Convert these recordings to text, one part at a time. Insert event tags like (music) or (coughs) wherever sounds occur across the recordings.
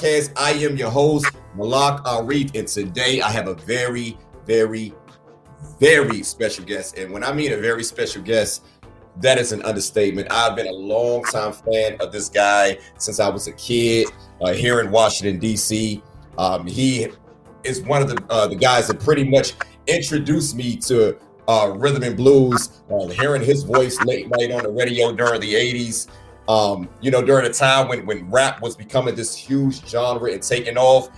Podcast. I am your host, Malak Arif, and today I have a very, very, very special guest. And when I mean a very special guest, that is an understatement. I've been a long time fan of this guy since I was a kid uh, here in Washington, D.C. Um, he is one of the uh, the guys that pretty much introduced me to uh, rhythm and blues. Uh, hearing his voice late night on the radio during the '80s, um, you know, during a time when when rap was becoming this huge genre and taking off,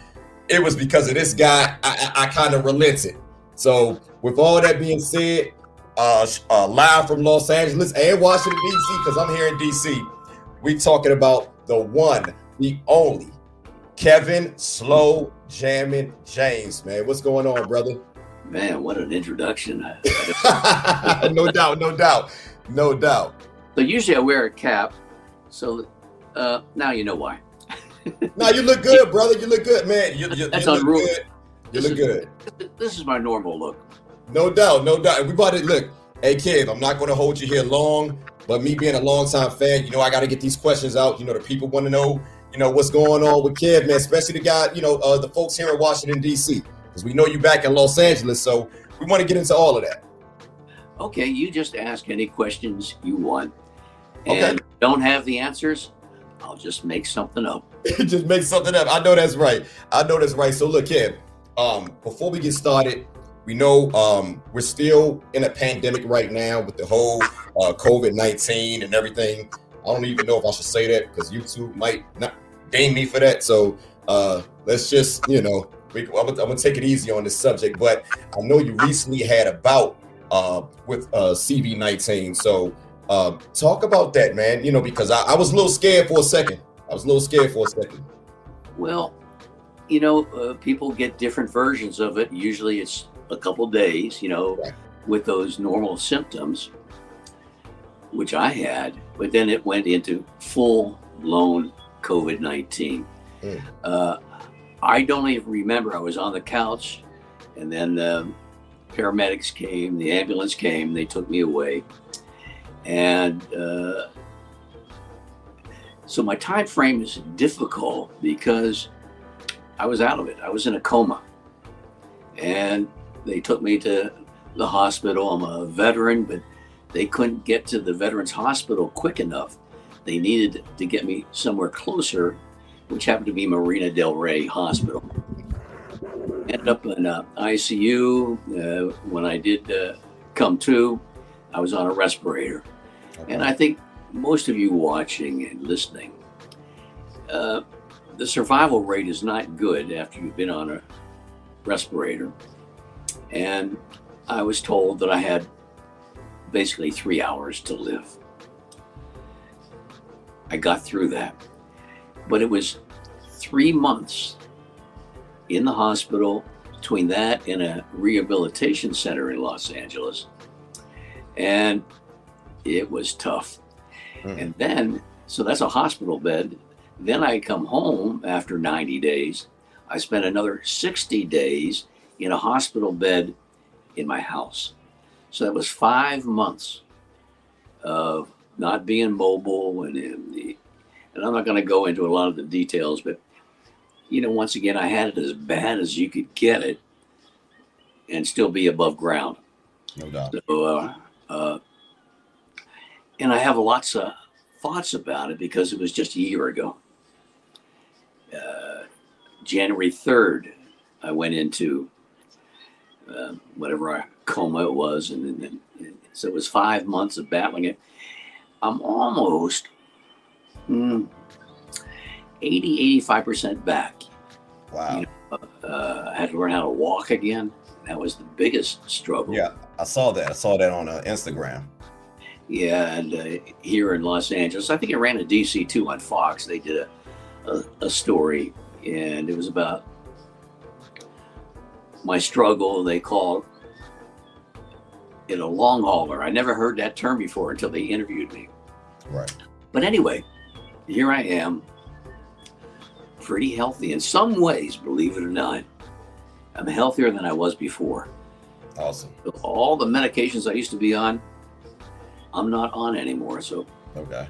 it was because of this guy. I, I, I kind of relented. So, with all that being said, uh, uh, live from Los Angeles and Washington D.C. because I'm here in D.C. We talking about the one, the only, Kevin Slow Jamming James. Man, what's going on, brother? Man, what an introduction! (laughs) no doubt, no doubt, no doubt. So usually I wear a cap, so uh, now you know why. (laughs) now you look good, brother. You look good, man. You, you, That's you look unruly. good. You This look is- good. This is my normal look. No doubt, no doubt. We about to look. Hey, kid, I'm not going to hold you here long, but me being a longtime fan, you know, I got to get these questions out. You know, the people want to know, you know, what's going on with Kev, man, especially the guy, you know, uh, the folks here in Washington, D.C., because we know you back in Los Angeles. So we want to get into all of that. Okay, you just ask any questions you want, Okay. and don't have the answers. I'll just make something up. (laughs) Just make something up. I know that's right. I know that's right. So look, Kev, um, before we get started, we know um, we're still in a pandemic right now with the whole uh, COVID nineteen and everything. I don't even know if I should say that because YouTube might not ding me for that. So uh, let's just, you know, we, I'm, gonna, I'm gonna take it easy on this subject. But I know you recently had a bout uh, with uh, CV nineteen. So uh, talk about that, man. You know, because I, I was a little scared for a second. I was a little scared for a second. Well, you know, uh, people get different versions of it. Usually, it's a couple days. You know, Right. with those normal symptoms, which I had, but then it went into full blown COVID nineteen. Mm. Uh, I don't even remember. I was on the couch, and then the paramedics came, the ambulance came, they took me away, and uh, so my time frame is difficult because I was out of it. I was in a coma, and they took me to the hospital. I'm a veteran, but they couldn't get to the veterans hospital quick enough. They needed to get me somewhere closer, which happened to be Marina Del Rey Hospital. Ended up in uh, ICU. Uh, when I did uh, come to, I was on a respirator. And I think most of you watching and listening, uh, the survival rate is not good after you've been on a respirator. And I was told that I had basically three hours to live. I got through that. But it was three months in the hospital between that and a rehabilitation center in Los Angeles. And it was tough. Mm. And then, so that's a hospital bed. Then I come home after 90 days. I spent another 60 days in a hospital bed in my house. So that was five months of not being mobile and in the, and I'm not going to go into a lot of the details, but you know, once again, I had it as bad as you could get it and still be above ground. No doubt. So, uh, uh, and I have lots of thoughts about it because it was just a year ago. Uh, January 3rd, I went into uh, whatever I coma it was, and then then- so it was five months of battling it. I'm almost mm, 80, 85% back. Wow. Uh, I had to learn how to walk again. That was the biggest struggle. Yeah, I saw that. I saw that on uh, Instagram. Yeah, and uh, here in Los Angeles, I think it ran a DC too on Fox. They did a, a, a story, and it was about my struggle. They called it a long hauler. I never heard that term before until they interviewed me. Right. But anyway, here I am, pretty healthy in some ways, believe it or not. I'm healthier than I was before. Awesome. All the medications I used to be on, I'm not on anymore. So Okay.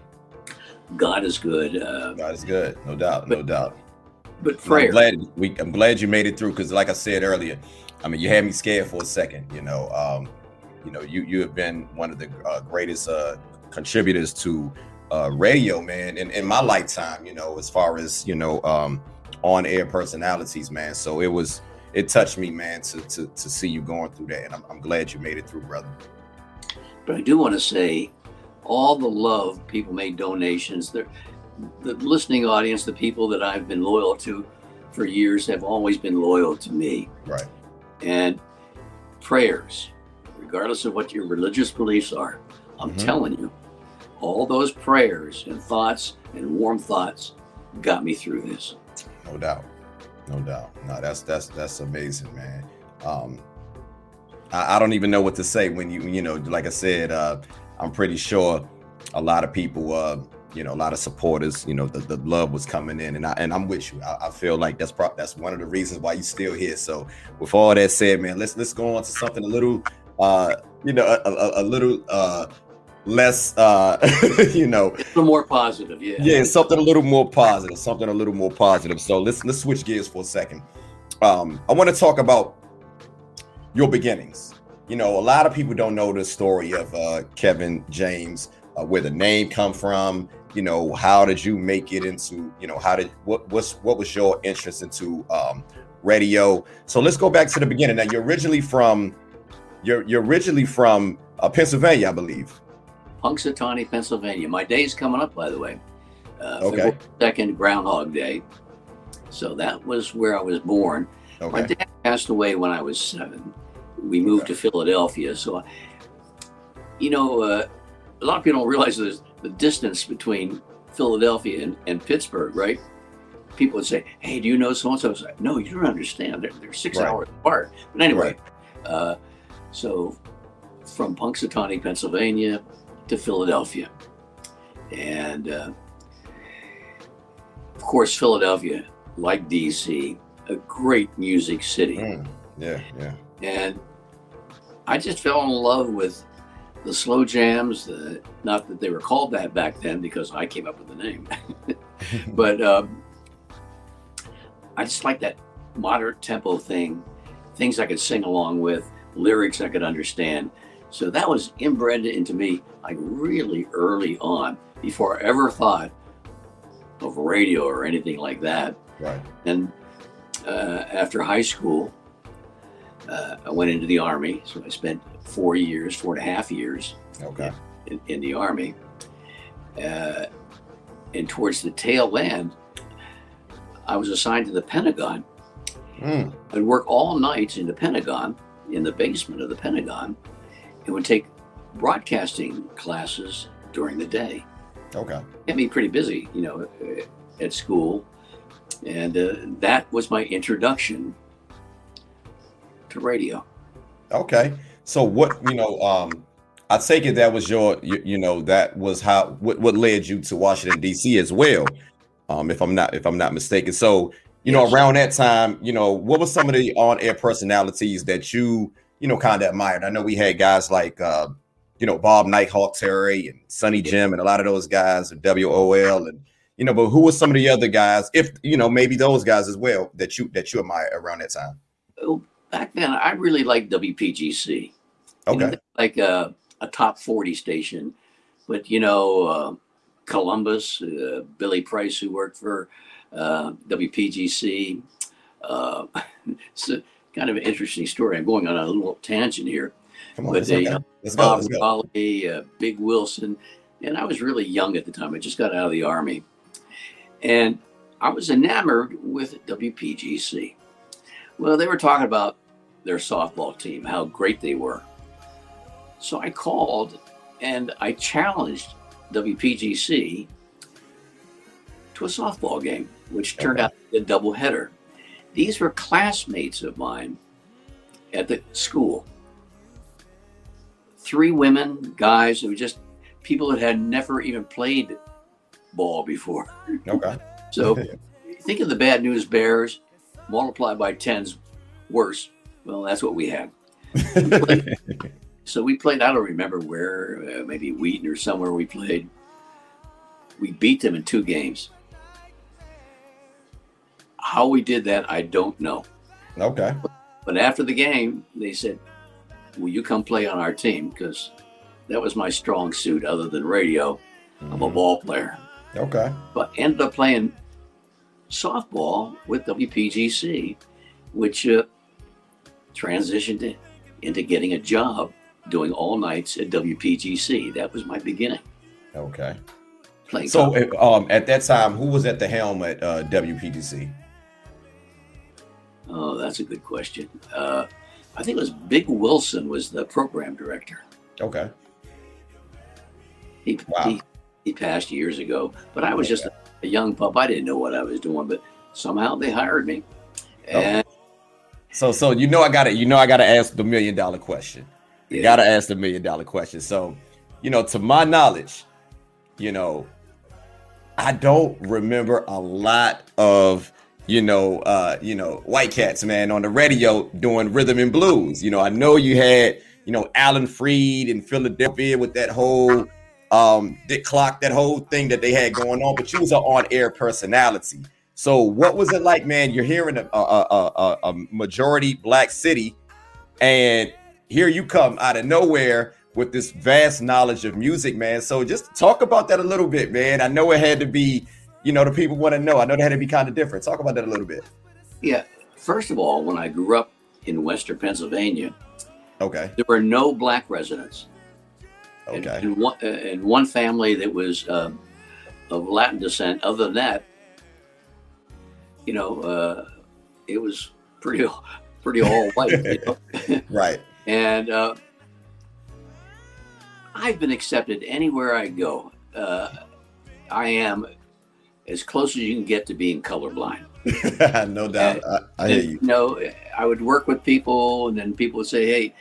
God is good. Uh, God is good. No doubt. No doubt. but prayer. I'm glad we. I'm glad you made it through because, like I said earlier, I mean, you had me scared for a second. You know, um, you know, you you have been one of the uh, greatest uh, contributors to uh, radio, man, in, in my lifetime. You know, as far as you know, um, on air personalities, man. So it was it touched me, man, to to to see you going through that, and I'm, I'm glad you made it through, brother. But I do want to say, all the love people made donations. The, the listening audience, the people that I've been loyal to for years, have always been loyal to me. Right. And prayers, regardless of what your religious beliefs are, I'm Mhm. telling you, all those prayers and thoughts and warm thoughts got me through this. No doubt. No doubt. No, that's that's that's amazing, man. Um I, I don't even know what to say when you you know, like I said, uh I'm pretty sure a lot of people uh you know, a lot of supporters, you know, the, the love was coming in and I and I'm with you. I, I feel like that's pro- that's one of the reasons why you still here. So with all that said, man, let's let's go on to something a little uh you know, a, a, a little uh less uh (laughs) you know more positive, yeah. yeah, something a little more positive, something a little more positive. So let's let's switch gears for a second. Um, I want to talk about your beginnings. You know, a lot of people don't know the story of uh, Kevin James, uh, where the name come from. You know, how did you make it into? You know, how did what what's what was your interest into um, radio? So let's go back to the beginning. Now, you're originally from you're you're originally from uh, Pennsylvania, I believe. Punxsutawney, Pennsylvania. My day's coming up, by the way. Uh, Okay. Second Groundhog Day. So that was where I was born. Okay. My dad passed away when I was seven. We moved Okay. to Philadelphia. So, you know, uh, a lot of people don't realize the, the distance between Philadelphia and, and Pittsburgh, right? People would say, "Hey, do you know so and so?" Like, "No, you don't understand. They're, they're six Right. hours apart." But anyway, uh, so from Punxsutawney, Pennsylvania, to Philadelphia, and uh, of course, Philadelphia, like DC, a great music city. Mm, yeah, yeah. And I just fell in love with the slow jams. The, not that they were called that back then because I came up with the name, (laughs) but um, I just like that moderate tempo thing, things I could sing along with, lyrics I could understand. So that was inbred into me like really early on before I ever thought of radio or anything like that. right. And uh, after high school, uh, I went into the army. So I spent four years, four and a half years Okay. in, in the army. Uh, and towards the tail end, I was assigned to the Pentagon. Mm, I'd work all nights in the Pentagon, in the basement of the Pentagon, and would take broadcasting classes during the day. okay. kept me pretty busy, you know, at school. And uh, that was my introduction to radio. Okay. So what you know, um, I take it that was your, you, you know, that was how what, what led you to Washington D.C. as well, um, if I'm not if I'm not mistaken. So you know, around that time, you know, what was some of the on-air personalities that you you know kind of admired? I know we had guys like uh, you know Bob Nighthawk Terry and Sonny Jim and a lot of those guys, and WOL, and you know, but who were some of the other guys? If you know, maybe those guys as well that you that you admire around that time. Back then, I really liked WPGC. You know, like a, a top 40 station. But, you know, uh, Columbus, uh, Billy Price, who worked for uh, WPGC. Uh, (laughs) it's a kind of an interesting story. I'm going on a little tangent here. Come on, But they, okay. uh, let's go. Bob Let's go. Raleigh, uh, Big Wilson, and I was really young at the time. I just got out of the army, and I was enamored with WPGC. Well, they were talking about their softball team, how great they were. So I called and I challenged WPGC to a softball game, which turned out to be a doubleheader. These were classmates of mine at the school three women, guys who were just people that had never even played ball before. Okay. So think of the bad news bears, multiplied by tens worse. Well, that's what we had. (laughs) So we played, I don't remember where, uh, maybe Wheaton or somewhere we played. We beat them in two games. how we did that, I don't know. Okay. But after the game, they said, "Will you come play on our team?" Because that was my strong suit, other than radio. I'm a Mhm. ball player, Okay. but ended up playing softball with WPGC, which uh, transitioned into getting a job doing all nights at WPGC. That was my beginning. Okay. Playing So, um, at that time, who was at the helm at uh, WPGC? oh, that's a good question. Uh, I think it was Big Wilson was the program director. Okay. He, Wow. he he passed years ago, but I was just a, young pup. I didn't know what I was doing, but somehow they hired me. Oh. So, so you know, I got to, you know, I got to ask the million dollar question. You yeah, got to ask the million dollar question. So, you know, to my knowledge, you know, I don't remember a lot of, you know, uh, you know, white cats, man, on the radio doing rhythm and blues. You know, I know you had, you know, Alan Freed in Philadelphia with that whole um Dick Clark, that whole thing that they had going on, but you was an on-air personality. So what was it like, man? You're here in a, a, a, a, a majority black city, and here you come out of nowhere with this vast knowledge of music, man. So just talk about that a little bit, man. I know it had to be, you know, the people want to know. I know they had to be kind of different. Talk about that a little bit. yeah. First of all, when I grew up in Western Pennsylvania, Okay. there were no black residents. Okay. And, one, uh, and one family that was um, of Latin descent. Other than that, you know, uh, it was pretty (laughs) pretty all white. you know? (laughs) Right. And uh, I've been accepted anywhere I go. Uh, I am as close as you can get to being colorblind. (laughs) no doubt. I, I hear And, you. know, I would work with people, and then people would say, "Hey,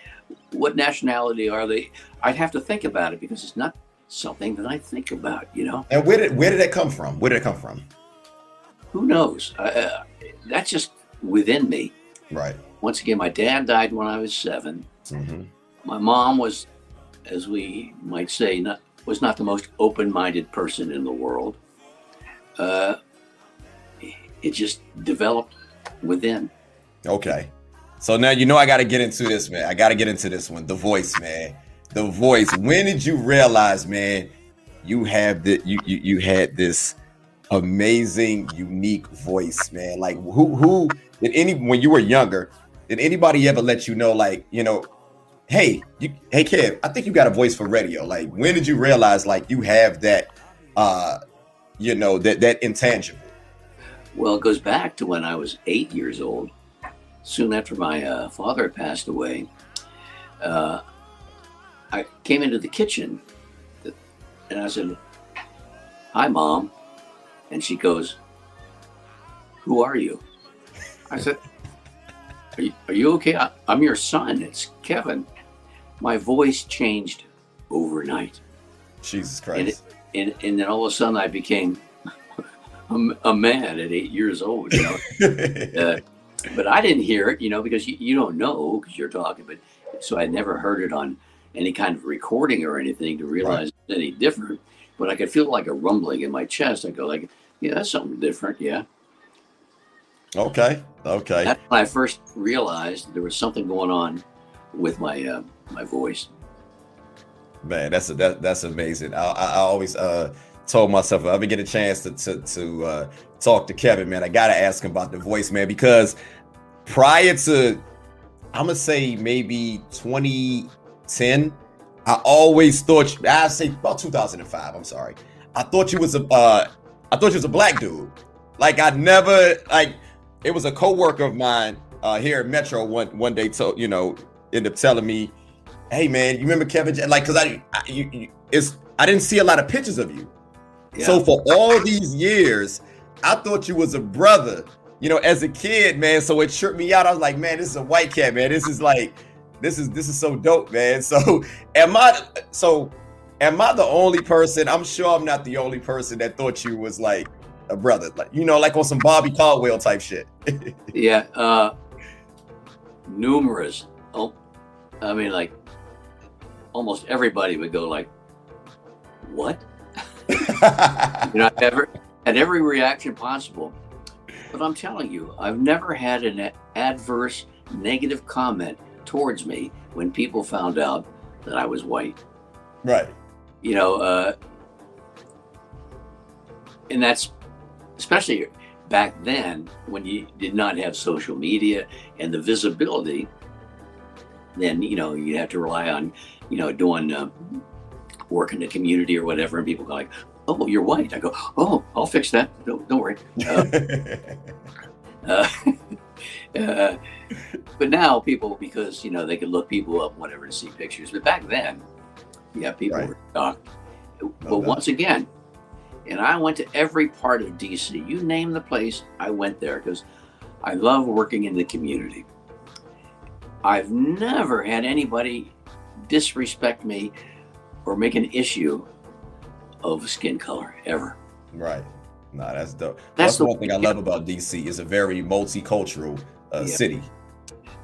what nationality are they?" I'd have to think about it because it's not something that I think about. You know, And where did where did that come from? Where did it come from? Who knows? Uh, that's just within me. Right. Once again, my dad died when I was seven. hmm my mom was, as we might say, not was not the most open-minded person in the world. Uh, it just developed within. Okay. So now you know I got to get into this, man. I got to get into this one. The voice, man. The voice. When did you realize, man, you have the you you, you had this amazing, unique voice, man? Like who who did any when you were younger? Did anybody ever let you know, like you know, hey, you, hey, Kev, I think you got a voice for radio. Like when did you realize, like you have that, uh, you know, that that intangible? Well, it goes back to when I was eight years old. Soon after my uh, father passed away, uh, I came into the kitchen and I said, Hi, mom. And she goes, Who are you? I said, Are you, are you okay? I, I'm your son. It's Kevin. My voice changed overnight. Jesus And, Christ. and, and then all of a sudden I became (laughs) a, a man at eight years old. You know? (laughs) uh, but I didn't hear it, you know, because you, you don't know because you're talking. But so I never heard it on any kind of recording or anything to realize it's any different. But I could feel like a rumbling in my chest. I go like, yeah, that's something different. Yeah, okay. Okay. that's when I first realized there was something going on with my uh, my voice. Man, that's that, that's amazing. I, I, I always uh told myself if I ever get a chance to to, to uh, talk to Kevin, man, I gotta ask him about the voice, man, because prior to I'm gonna say maybe 2010, I always thought I say about 2005. I'm sorry, I thought you was a uh, I thought you was a black dude. Like I never like it was a coworker of mine uh, here at Metro one one day told you know ended up telling me hey man, you remember Kevin? J-? Like, cause I, I you, you, it's I didn't see a lot of pictures of you. Yeah. So for all these years, I thought you was a brother. You know, as a kid, man. So it tripped me out. I was like, man, this is a white cat, man. This is like, this is this is so dope, man. (laughs) So am I? So am I the only person? I'm sure I'm not the only person that thought you was like a brother, like you know, like on some Bobby Caldwell type shit. (laughs) yeah, uh, numerous. Oh, I mean, like almost everybody would go like, "What?" (laughs) You know, I've ever had every reaction possible. But I'm telling you, I've never had an adverse negative comment towards me when people found out that I was white. Right. You know, uh, and that's especially back then when you did not have social media and the visibility. Then you know you have to rely on, you know, doing uh, work in the community or whatever, and people go like, "Oh, you're white." I go, "Oh, I'll fix that. Don't, don't worry." (laughs) Uh, (laughs) uh, but now people, because you know they can look people up, whatever, to see pictures. But back then, yeah, people Right. were shocked. No but doubt. once again, and I went to every part of DC. You name the place, I went there because I love working in the community. I've never had anybody disrespect me or make an issue of skin color ever. right. Nah, that's dope. That's That's, the- one thing I love about DC. It's a very multicultural uh, Yeah. city.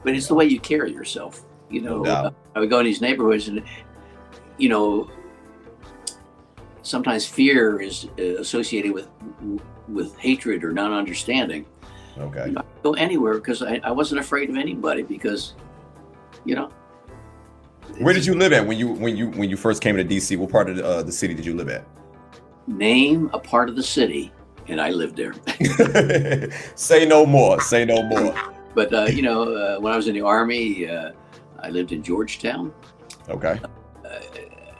but it's the way you carry yourself. You No know. I would go in these neighborhoods, and you know, sometimes fear is uh, associated with with hatred or not understanding. Okay. You know, I go anywhere because I, I wasn't afraid of anybody because, you know. Where did you live at when you when you when you first came to DC? What part of the, uh, the city did you live at? name a part of the city? And I lived there. (laughs) Say no more. Say no more. But uh, you know, uh, when I was in the army, uh, I lived in Georgetown. Okay.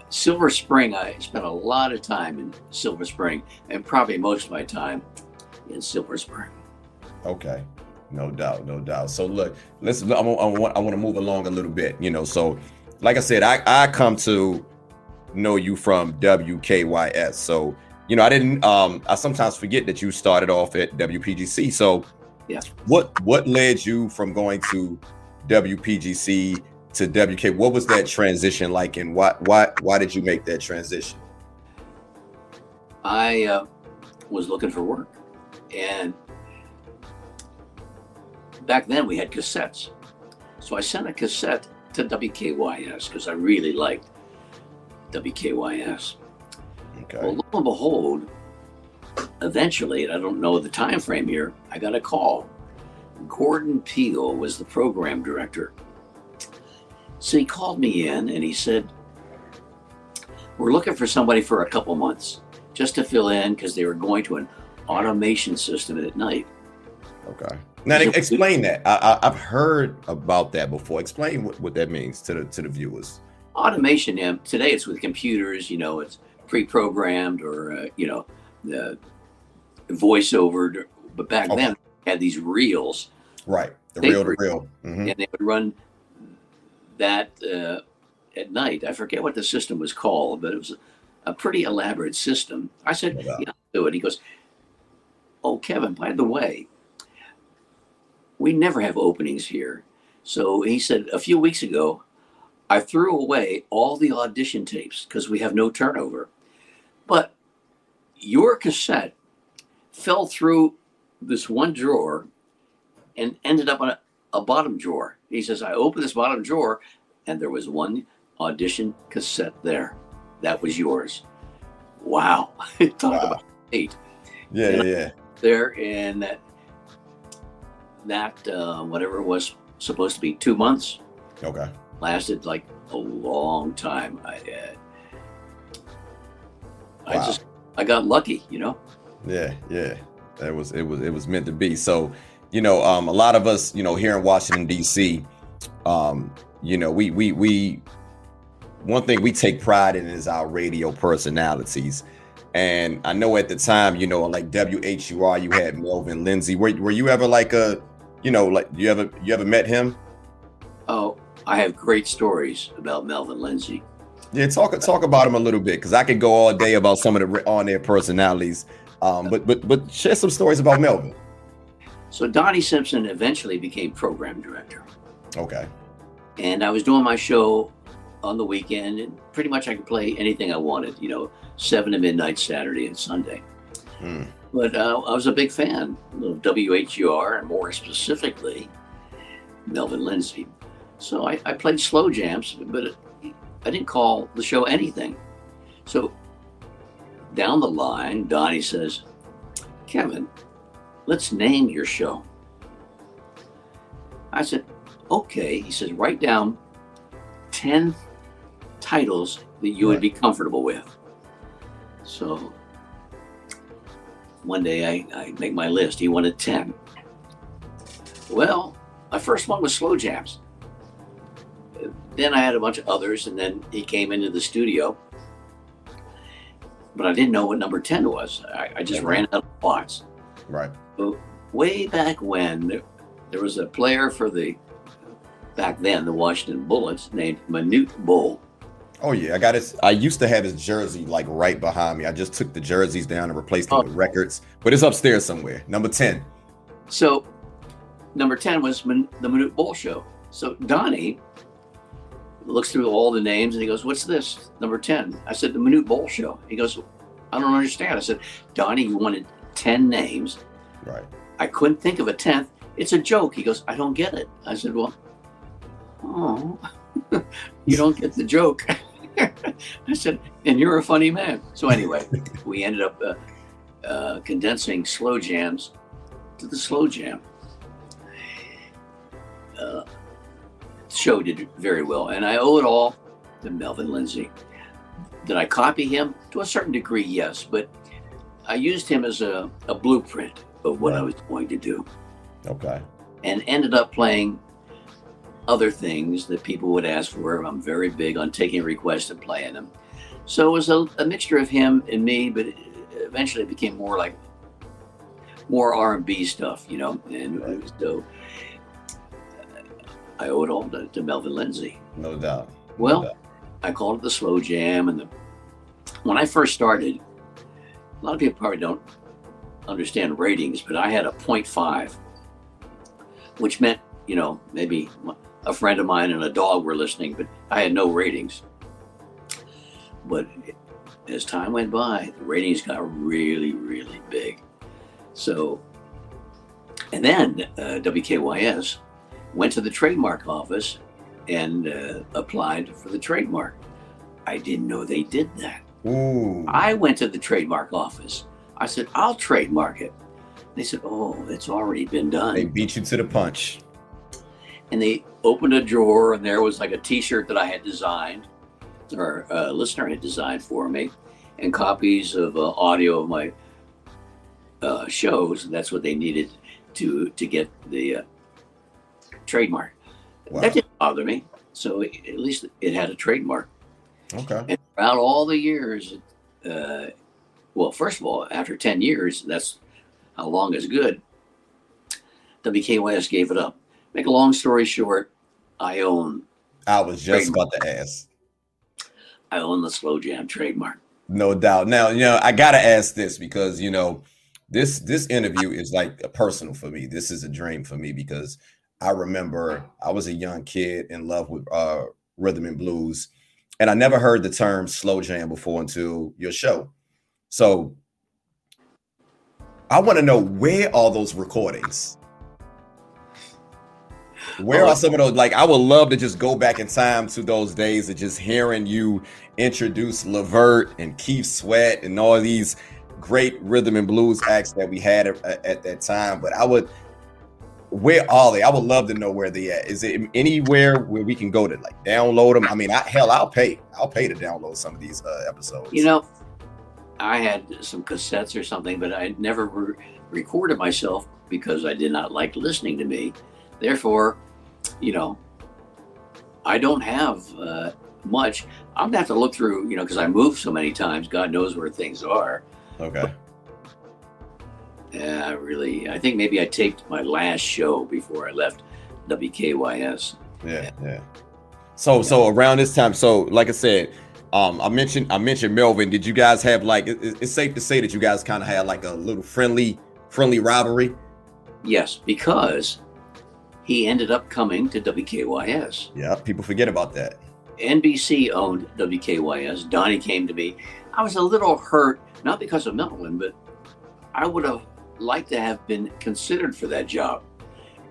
Silver Spring, I spent a lot of time in Silver Spring, and probably most of my time in Silver Spring. Okay. No doubt, no doubt. So look, let's. I want, I want, I want to move along a little bit. You know, so like I said, I I come to know you from WKYS. So you know, I didn't. Um, I sometimes forget that you started off at WPGC. So Yeah. what what led you from going to WPGC to WK? What was that transition like, and why why why did you make that transition? I uh, was looking for work, and back then we had cassettes. So I sent a cassette to WKYS because I really liked WKYS. Okay. Well, lo and behold, eventually, and I don't know the time frame here, I got a call. Gordon Peel was the program director. So he called me in and he said, We're looking for somebody for a couple months just to fill in because they were going to an automation system at night. Okay. Now So- explain that. I, I, I've heard about that before. Explain what, what that means to the to the viewers. Automation, yeah, today it's with computers, you know, it's pre programmed or, uh, you know, uh, voiceover. But back Okay. then, had these reels Right. The They real to reel. Mhm. and they would run that uh, at night. I forget what the system was called, but it was a pretty elaborate system. I said. "Yeah, I'll do it." He goes, "Oh, Kevin, by the way, we never have openings here." So he said, "A few weeks ago, I threw away all the audition tapes because we have no turnover, but your cassette fell through this one drawer and ended up on a, a bottom drawer. He says, I opened this bottom drawer and there was one audition cassette there. That was yours. Wow. (laughs) Talk Wow. about eight Yeah, yeah, yeah. there in that, that uh, whatever it was supposed to be two months Okay. lasted like a long time. I, uh, I just, I got lucky, you know? Yeah, yeah. That was it was it was meant to be. So, you know, um, a lot of us, you know, here in Washington D.C., um, you know, we we we one thing we take pride in is our radio personalities. And I know at the time, you know, like WHUR, you had Melvin Lindsey. Were, were you ever like a, you know, like you ever you ever met him? Oh, I have great stories about Melvin Lindsey. Yeah, talk talk about him a little bit because I could go all day about some of the on air personalities. Um, but but but share some stories about Melvin. So Donnie Simpson eventually became program director. Okay. and I was doing my show on the weekend, and pretty much I could play anything I wanted, you know, seven to midnight Saturday and Sunday. Hmm. But uh, I was a big fan of WHUR, and more specifically, Melvin Lindsey. So I, I played slow jams, but it, I didn't call the show anything. So down the line, Donnie says, Kevin, let's name your show. I said, okay. He says, write down 10 titles that you would be comfortable with. So one day I, I make my list. He wanted 10. Well, my first one was Slow Jams. Then I had a bunch of others, and then he came into the studio. But I didn't know what number 10 was. I, I just ran out of spots. Right. Way back when, there, was a player for the, back then, the Washington Bullets named Manute Bol. Oh yeah, I got his. I used to have his jersey like right behind me. I just took the jerseys down and replaced them Oh. with records, but it's upstairs somewhere. Number ten. So number 10 was Min- the Minute Bull Show. So Donnie looks through all the names and he goes, What's this? Number 10. I said, The Minute Bull Show. He goes, I don't understand. I said, Donnie, you wanted 10 names. Right. I couldn't think of a 10th. It's a joke. He goes, I don't get it. I said, Well, oh, (laughs) you don't get the joke. (laughs) I said, And you're a funny man. So anyway, (laughs) we ended up uh, uh, condensing slow jams to the slow jam. Uh, the show did very well, and I owe it all to Melvin Lindsey. Did I copy him? To a certain degree, yes, but I used him as a, a blueprint of what I was going to do Okay. and ended up playing other things that people would ask for. I'm very big on taking requests and playing them. So it was a, a mixture of him and me, but it eventually it became more like more R&B stuff, you know. And so uh, I owe it all to, to Melvin Lindsey. No doubt. No Well, doubt. I called it the slow jam. And the, when I first started, a lot of people probably don't understand ratings, but I had a 0.5, which meant, you know, maybe a friend of mine and a dog were listening, but I had no ratings. But as time went by, the ratings got really, really big. So, and then uh, WKYS went to the trademark office and uh, applied for the trademark. I didn't know they did that. Ooh. I went to the trademark office. I said, I'll trademark it. They said, Oh, it's already been done. they beat you to the punch. and they opened a drawer and there was like a t-shirt that i had designed or a listener had designed for me and copies of uh, audio of my uh, shows that's what they needed to to get the uh, trademark Wow. that didn't bother me so it, at least it had a trademark Okay. and throughout all the years uh, well first of all after 10 years that's how long is good wkys gave it up make a long story short i own I was just Trademark. about to ask. I own the slow jam trademark. No doubt. Now, you know, I gotta ask this because you know, this this interview is like a personal for me. This is a dream for me because I remember I was a young kid in love with uh rhythm and blues, and I never heard the term slow jam before until your show. So I want to know where are those recordings? Where Oh. are some of those? Like, I would love to just go back in time to those days of just hearing you introduce LeVert and Keith Sweat and all these great rhythm and blues acts that we had at, at that time. But I would, where are they? I would love to know where they at. Is it anywhere where we can go to like download them? I mean, I, hell, I'll pay. I'll pay to download some of these uh, episodes. You know, I had some cassettes or something, but I never re- recorded myself because I did not like listening to me. Therefore, you know, I don't have uh, much. I'm gonna have to look through, you know, because I moved so many times. God knows where things are. okay. Yeah, I really. I think maybe I taped my last show before I left WKYS. Yeah, yeah. So so around this time, so like I said, um, I mentioned I mentioned Melvin. Did you guys have like it- it's safe to say that you guys kind of had like a little friendly friendly rivalry? Yes, because he ended up coming to WKYS. Yeah, people forget about that. NBC owned WKYS. Donnie came to me. I was a little hurt, not because of Melvin, but I would have liked to have been considered for that job,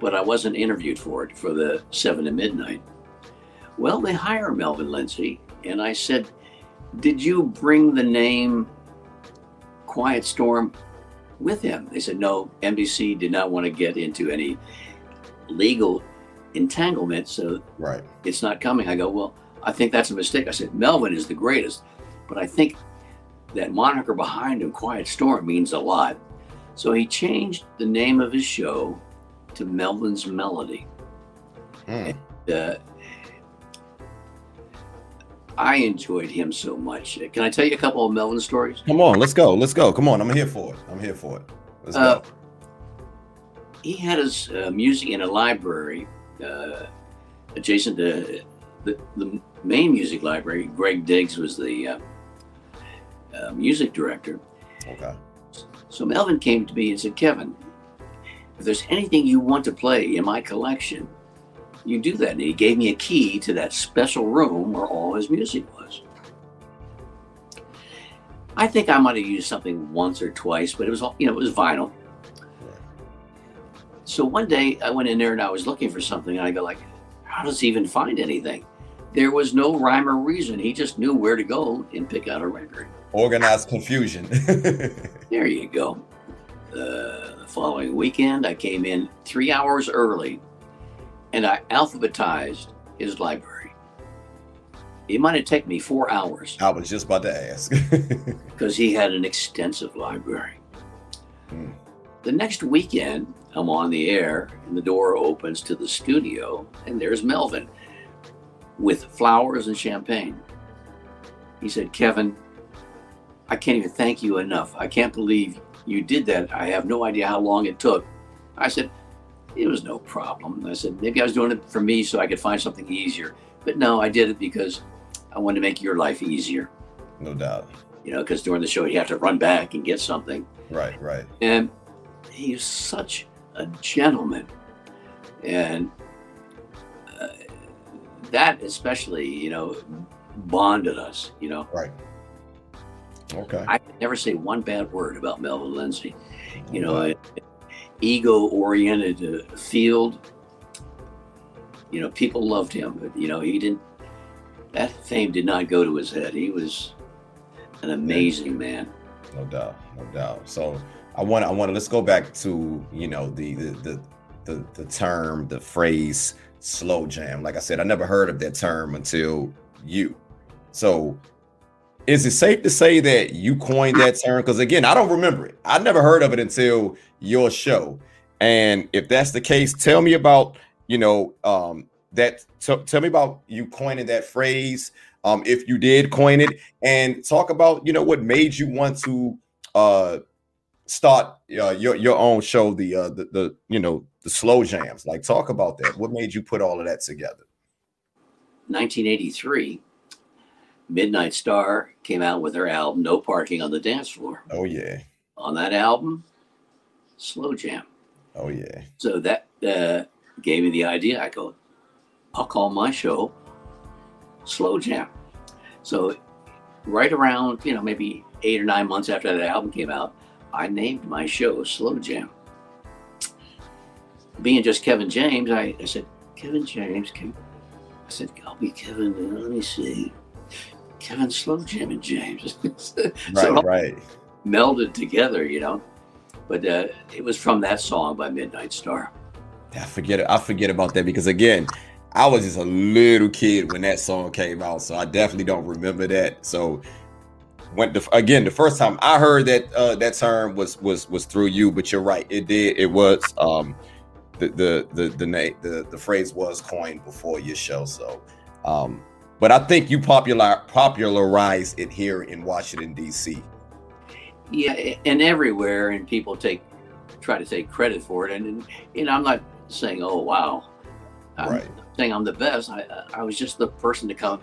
but I wasn't interviewed for it for the seven to midnight. Well, they hire Melvin Lindsey, and I said, "Did you bring the name Quiet Storm with him. They said, no, NBC did not want to get into any legal entanglement, so right. it's not coming. I go, well, I think that's a mistake. I said, Melvin is the greatest, but I think that moniker behind him, Quiet Storm, means a lot. So he changed the name of his show to Melvin's Melody. Hmm. Uh, I enjoyed him so much. Can I tell you a couple of Melvin stories? Come on, let's go. Let's go. Come on, I'm here for it. I'm here for it. Let's Uh, go. He had his uh, music in a library uh, adjacent to the, the main music library. Greg Diggs was the uh, uh, music director. Okay. So Melvin came to me and said, Kevin, if there's anything you want to play in my collection, you do that. And he gave me a key to that special room where all his music was. I think I might have used something once or twice, but it was all, you know, it was vinyl. So one day I went in there and I was looking for something and I go like, how does he even find anything? There was no rhyme or reason. He just knew where to go and pick out a record. Organized confusion. (laughs) There you go. Uh, the following weekend, I came in three hours early and I alphabetized his library. It might have taken me four hours I was just about to ask. (laughs) because he had an extensive library. Hmm. The next weekend, I'm on the air and the door opens to the studio, and there's Melvin with flowers and champagne. He said, Kevin, I can't even thank you enough. I can't believe you did that. I have no idea how long it took. I said, it was no problem. I said, maybe I was doing it for me so I could find something easier. But no, I did it because I wanted to make your life easier. no doubt. You know, because during the show you have to run back and get something. Right, right. And he's such a gentleman. And uh, that especially, you know, bonded us, you know. Right. Okay. I could never say one bad word about Melvin Lindsey. You No know. Ego oriented uh, field. You know, people loved him, but, you know, he didn't, that fame did not go to his head. He was an amazing man. no doubt, no doubt. So I want to, I want to let's go back to you know the the the the, the term, the phrase slow jam. Like I said, I never heard of that term until you. So is it safe to say that you coined that term? Because again, I don't remember it. I never heard of it until your show. And if that's the case, tell me about you know um, that. T- tell me about you coining that phrase. Um, if you did coin it, and talk about you know what made you want to uh, start uh, your your own show, the uh, the the you know the slow jams. Like talk about that. What made you put all of that together? 1983, Midnight Star came out with her album No Parking on the Dance Floor. Oh yeah, On that album, Slow Jam. oh yeah. So that uh, gave me the idea. I go, I'll call my show Slow Jam. So right around, you know, maybe eight or nine months after that album came out, I named my show Slow Jam. Being just Kevin James, I, I said, Kevin James, Ke-" I said, I'll be Kevin, let me see. Kevin Slow Jam and James. (laughs) so it Right, melded together, you know. But uh, it was from that song by Midnight Star. I forget it. I forget about that because again, I was just a little kid when that song came out, so I definitely don't remember that. So when the again the first time I heard that uh that term was was was through you, but you're right, it did it was um the the the the name the, the phrase was coined before your show. So um but I think you popular popularized it here in Washington DC. Yeah, and everywhere, and people take try to take credit for it. And, and you know, I'm not saying, oh wow, I'm Right. saying I'm the best. I I was just the person to come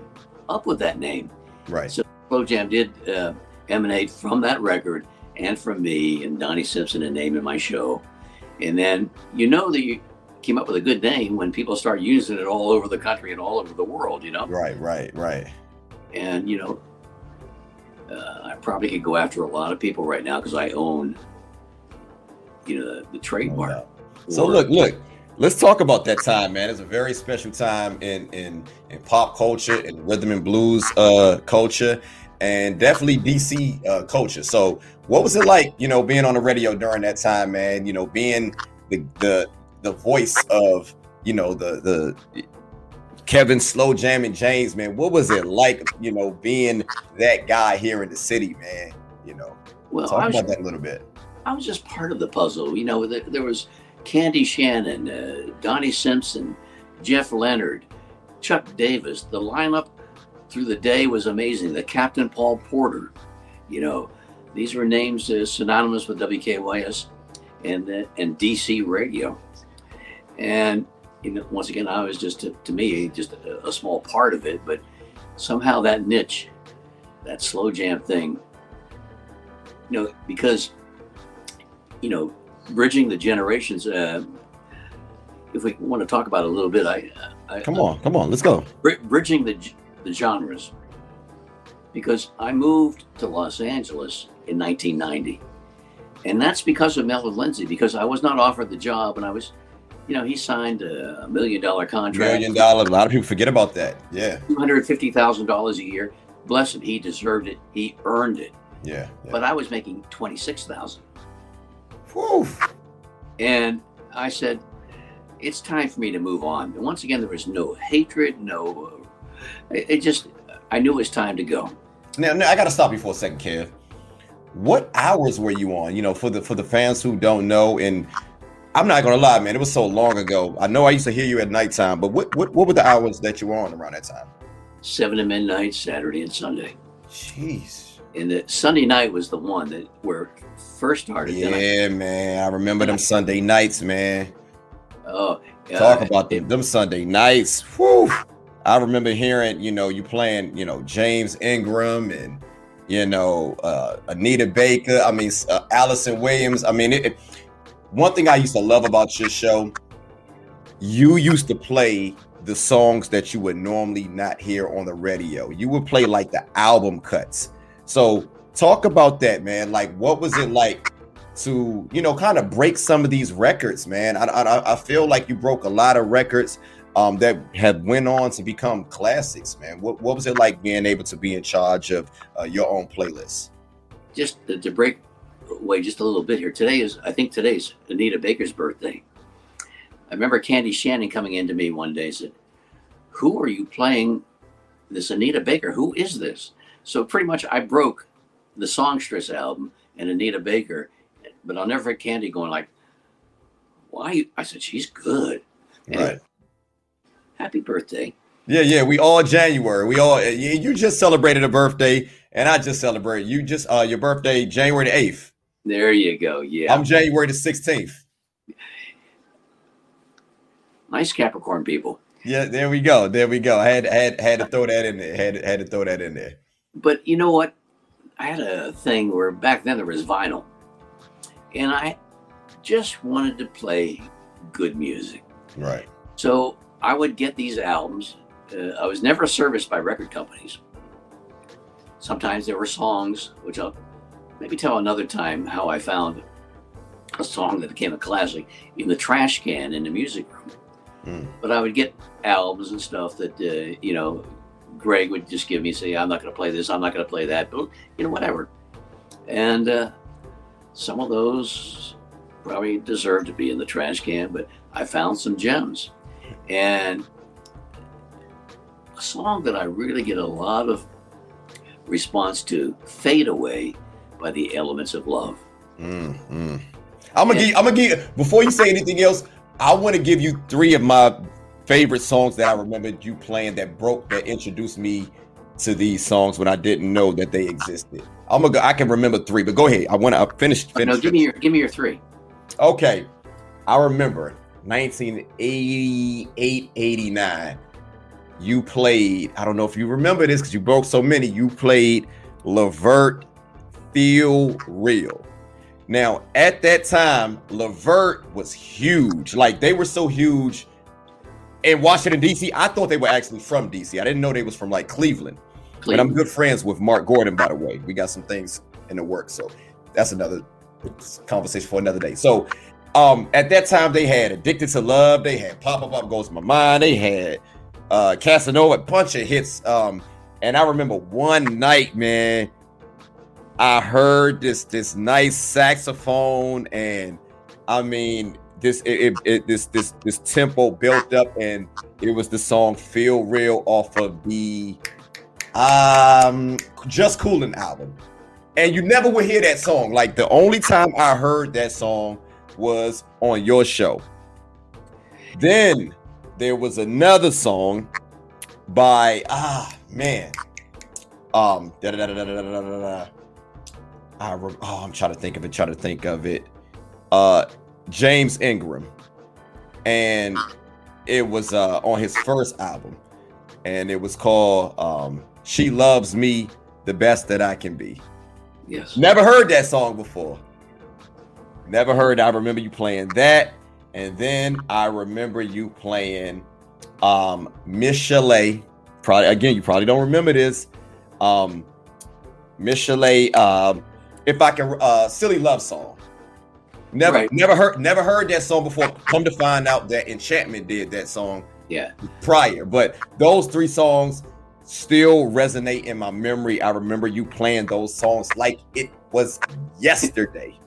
up with that name. Right. So Slow Jam did uh, emanate from that record and from me and Donnie Simpson and naming my show. And then you know that you came up with a good name when people start using it all over the country and all over the world. You know. Right, right, right. and you know uh, i probably could go after a lot of people right now because i own you know the, the trademark doubt. So look, look, let's talk about that time, man. It's a very special time in in in pop culture and rhythm and blues uh culture. and definitely DC uh, culture. So, what was it like, you know, being on the radio during that time, man? You know, being the the the voice of, you know, the the Kevin Slow Jamming James, man. What was it like, you know, being that guy here in the city, man? You know, well, talk was, about that a little bit. I was just part of the puzzle. You know, there, there was Candy Shannon, uh, Donnie Simpson, Jeff Leonard, Chuck Davis. The lineup through the day was amazing. The Captain Paul Porter, you know, these were names uh, synonymous with WKYS and uh, and DC radio. And you know, once again, I was just to, to me just a, a, small part of it, but somehow that niche, that slow jam thing, you know, because you know, bridging the generations. Uh, if we want to talk about it a little bit, I, I come on, come on, let's go. Bridging the the genres, because I moved to Los Angeles in 1990, and that's because of Melvin Lindsey. Because I was not offered the job, and I was, you know, he signed a million dollar contract. Million dollar. A lot of people forget about that. Yeah. Two hundred fifty thousand dollars a year. Bless him, he deserved it. He earned it. Yeah. yeah. But I was making twenty six thousand. And I said, it's time for me to move on. And once again, there was no hatred, no. It, it just, I knew it was time to go. Now, now I got to stop you for a second, Kev. What hours were you on? You know, for the for the fans who don't know, and I'm not gonna lie, man, it was so long ago. I know I used to hear you at nighttime, but what what, what were the hours that you were on around that time? Seven to midnight, Saturday and Sunday. Jeez. And the Sunday night was the one that where first started. Yeah, I, man, I remember them Sunday nights, man. Oh, talk about them, them Sunday nights. Whew. I remember hearing, you know, you playing, you know, James Ingram and you know uh, Anita Baker. I mean, uh, Alyson Williams. I mean, it, it, one thing I used to love about your show, you used to play the songs that you would normally not hear on the radio. You would play like the album cuts. So talk about that, man. Like, what was it like to, you know, kind of break some of these records, man? I, I, I feel like you broke a lot of records um, that have went on to become classics, man. What, what was it like being able to be in charge of uh, your own playlist? Just to, to break away just a little bit here. Today is, I think today's Anita Baker's birthday. I remember Candy Shannon coming in to me one day and said, "Who are you playing? This Anita Baker? Who is this?" So pretty much, I broke the Songstress album and Anita Baker, but I'll never forget Candy going like, "Why?" I said, "She's good." And right. Happy birthday. Yeah, yeah. We all January. We all you just celebrated a birthday, and I just celebrated. You just uh your birthday January the eighth. There you go. Yeah. I'm January the sixteenth. Nice Capricorn people. Yeah, there we go. There we go. I had had had to throw that in there. Had had to throw that in there. But you know what? I had a thing where back then there was vinyl, and I just wanted to play good music. Right. So I would get these albums. Uh, I was never serviced by record companies. Sometimes there were songs, which I'll maybe tell another time how I found a song that became a classic in the trash can in the music room. Mm. But I would get albums and stuff that uh, you know Greg would just give me, say, I'm not going to play this, I'm not going to play that, but, you know, whatever. And uh, some of those probably deserve to be in the trash can, but I found some gems. And a song that I really get a lot of response to, Fade Away by the Elements of Love. Mm-hmm. I'm gonna give. I'm gonna give. Before you say anything else, I want to give you three of my favorite songs that I remembered you playing that broke that introduced me to these songs when I didn't know that they existed. I'm gonna go, I can remember three, but go ahead. I want to finish. finish no, give me your give me your three. Okay, I remember 1988, 89. You played. I don't know if you remember this because you broke so many. You played LeVert Feel Real. Now, at that time, LeVert was huge. Like they were so huge in Washington D.C. I thought they were actually from D.C. I didn't know they was from like Cleveland. Cleveland. And I'm good friends with Marc Gordon, by the way. We got some things in the works, so that's another conversation for another day. So, um, at that time they had "Addicted to Love," they had "Pop Up Up Goes My Mind," they had uh Casanova, a bunch of hits. Um, And I remember one night, man, I heard this this nice saxophone, and I mean this it, it, it, this this this tempo built up, and it was the song "Feel Real" off of the um Just Coolin' album. And you never would hear that song. Like the only time I heard that song was on your show. Then there was another song by ah man. Um da, da, da, I rem- oh, I'm trying to think of it, trying to think of it. Uh James Ingram. And it was uh on his first album. And it was called um She Loves Me the Best That I Can Be. Yes. Never heard that song before. Never heard. I remember you playing that. And then I remember you playing um Miss Chalet. Probably again, you probably don't remember this. Um Miss Chalet, um, if I can uh silly love song. Never Right. never heard never heard that song before. Come to find out that Enchantment did that song Yeah. prior. But those three songs still resonate in my memory. I remember you playing those songs like it was yesterday.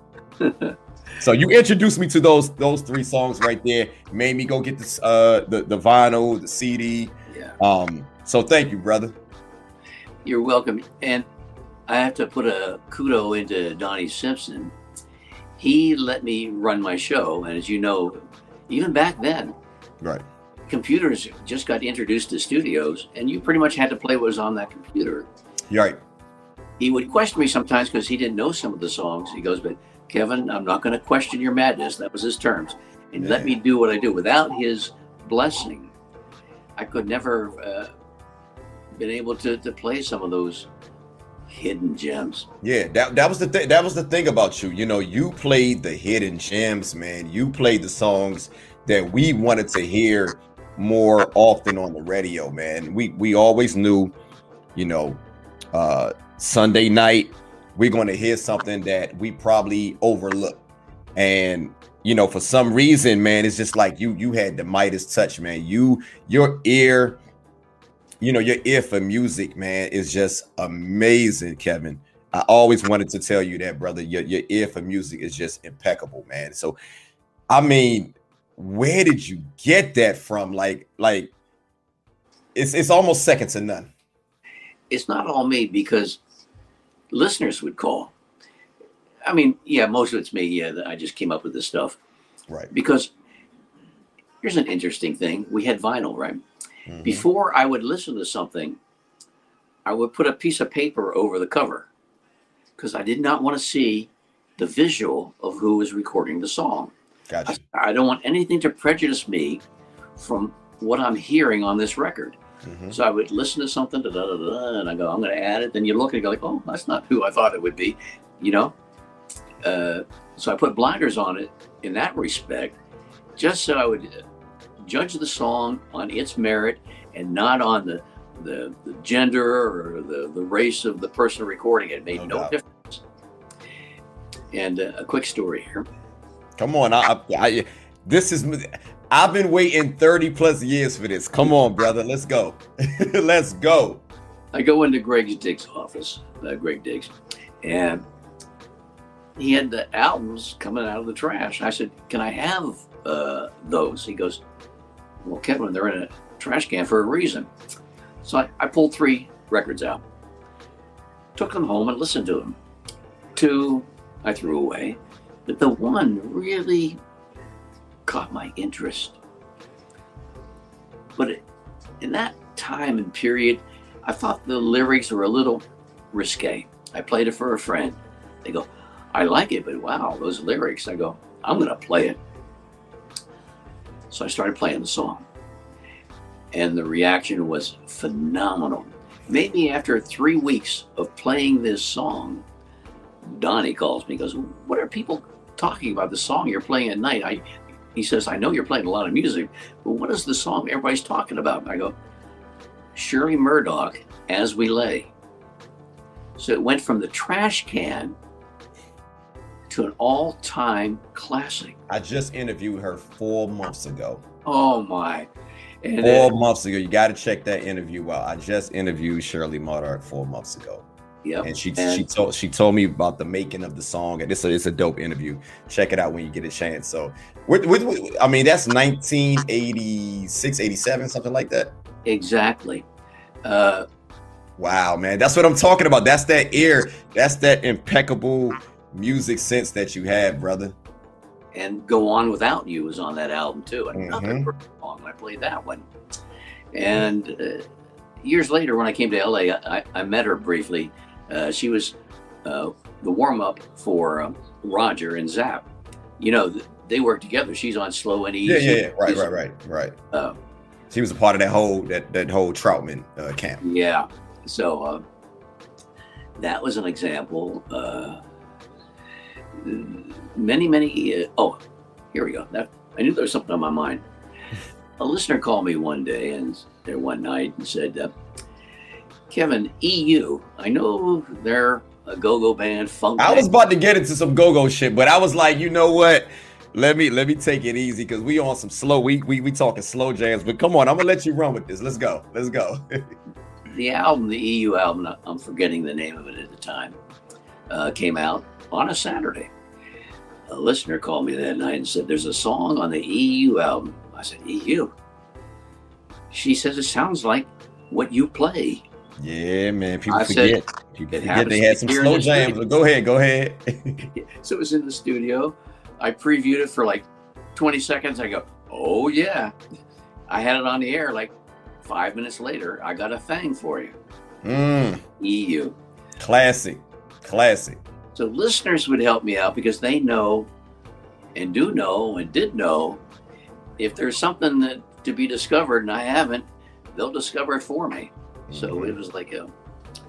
(laughs) so you introduced me to those those three songs right there. Made me go get this uh the, the vinyl, the CD. Yeah. Um, so thank you, brother. You're welcome. And I have to put a kudo into Donnie Simpson. He let me run my show. And as you know, even back then, Right. computers just got introduced to studios, and you pretty much had to play what was on that computer. Right. He would question me sometimes because he didn't know some of the songs. He goes, But Kevin, I'm not going to question your madness. That was his terms. And let me do what I do. Without his blessing, I could never uh, been able to, to play some of those hidden gems. Yeah, that, that was the thing. That was the thing about you. You know, you played the hidden gems, man. You played the songs that we wanted to hear more often on the radio, man. We we always knew, you know, uh Sunday night we're going to hear something that we probably overlooked. And you know, for some reason, man, it's just like you you had the Midas touch, man. You your ear you know, your ear for music, man, is just amazing, Kevin. I always wanted to tell you that, brother. Your, your ear for music is just impeccable, man. So, I mean, where did you get that from? Like, like it's it's almost second to none. It's not all me because listeners would call. I mean, yeah, most of it's me. Yeah, I just came up with this stuff Right. because here's an interesting thing. We had vinyl, right? Mhm. Before I would listen to something, I would put a piece of paper over the cover because I did not want to see the visual of who was recording the song. Gotcha. I don't want anything to prejudice me from what I'm hearing on this record. Mhm. So I would listen to something, da, da, da, and I go, I'm going to add it. Then you look and go like, oh, that's not who I thought it would be, you know. Uh, so I put blinders on it in that respect, just so I would judge the song on its merit and not on the the, the gender or the, the race of the person recording it. It made No no, difference. And uh, a quick story here. Come on, I, I, this is I've been waiting 30 plus years for this. Come on, brother. Let's go. (laughs) Let's go. I go into Greg Diggs' office, uh, Greg Diggs, and he had the albums coming out of the trash. I said, "Can I have uh, those?" He goes, "Well, Kevin, they're in a trash can for a reason." So I, I pulled three records out, took them home, and listened to them. Two I threw away, but the one really caught my interest. But it, in that time and period, I thought the lyrics were a little risque. I played it for a friend. They go, I like it, but wow, those lyrics. I go, I'm going to play it. So I started playing the song. And the reaction was phenomenal. Maybe after three weeks of playing this song, Donnie calls me and goes, What are people talking about the song you're playing at night? I, he says, I know you're playing a lot of music, but what is the song everybody's talking about? And I go, Shirley Murdock, As We Lay. So it went from the trash can to an all time classic. I just interviewed her four months ago. Oh my. And, four months ago, you got to check that interview out. I just interviewed Shirley Murdock four months ago. Yeah, and she and, she told she told me about the making of the song, and it's a it's a dope interview. Check it out when you get a chance. So, with, with, with, I mean, that's 1986, 87, something like that. Exactly. Uh, wow, man, that's what I'm talking about. That's that ear. That's that impeccable music sense that you had, brother. And "Go On Without You" was on that album too. Another mm-hmm. song. I played that one. And uh, years later, when I came to LA, I, I met her briefly uh, she was uh, the warm up for um, Roger and Zapp. You know, they work together. She's on Slow and Easy. Yeah, yeah, yeah. right, right, right, right. Uh, she was a part of that whole that that whole Troutman uh, camp. Yeah. So uh, that was an example. Uh, many, many. oh, here we go. That I knew there was something on my mind. A listener called me one day and there one night and said, Kevin, EU. I know they're a go-go band, funk. I was about to get into some go-go shit, but I was like, you know what? Let me let me take it easy because we on some slow. We we we talking slow jams. But come on, I'm gonna let you run with this. Let's go. Let's go. (laughs) the album, the EU album, I'm forgetting the name of it at the time, uh, came out on a Saturday. A listener called me that night and said, "There's a song on the EU album." I said, "EU." She says it sounds like what you play. Yeah, man. People I forget. People forget they had some slow jams. But go ahead, go ahead. (laughs) so it was in the studio. I previewed it for like 20 seconds. I go, oh yeah. I had it on the air like five minutes later. I got a thing for you. Mm. EU. Classic. Classic. So listeners would help me out because they know and do know and did know if there's something that to be discovered and I haven't, they'll discover it for me. So mm-hmm. it was like a,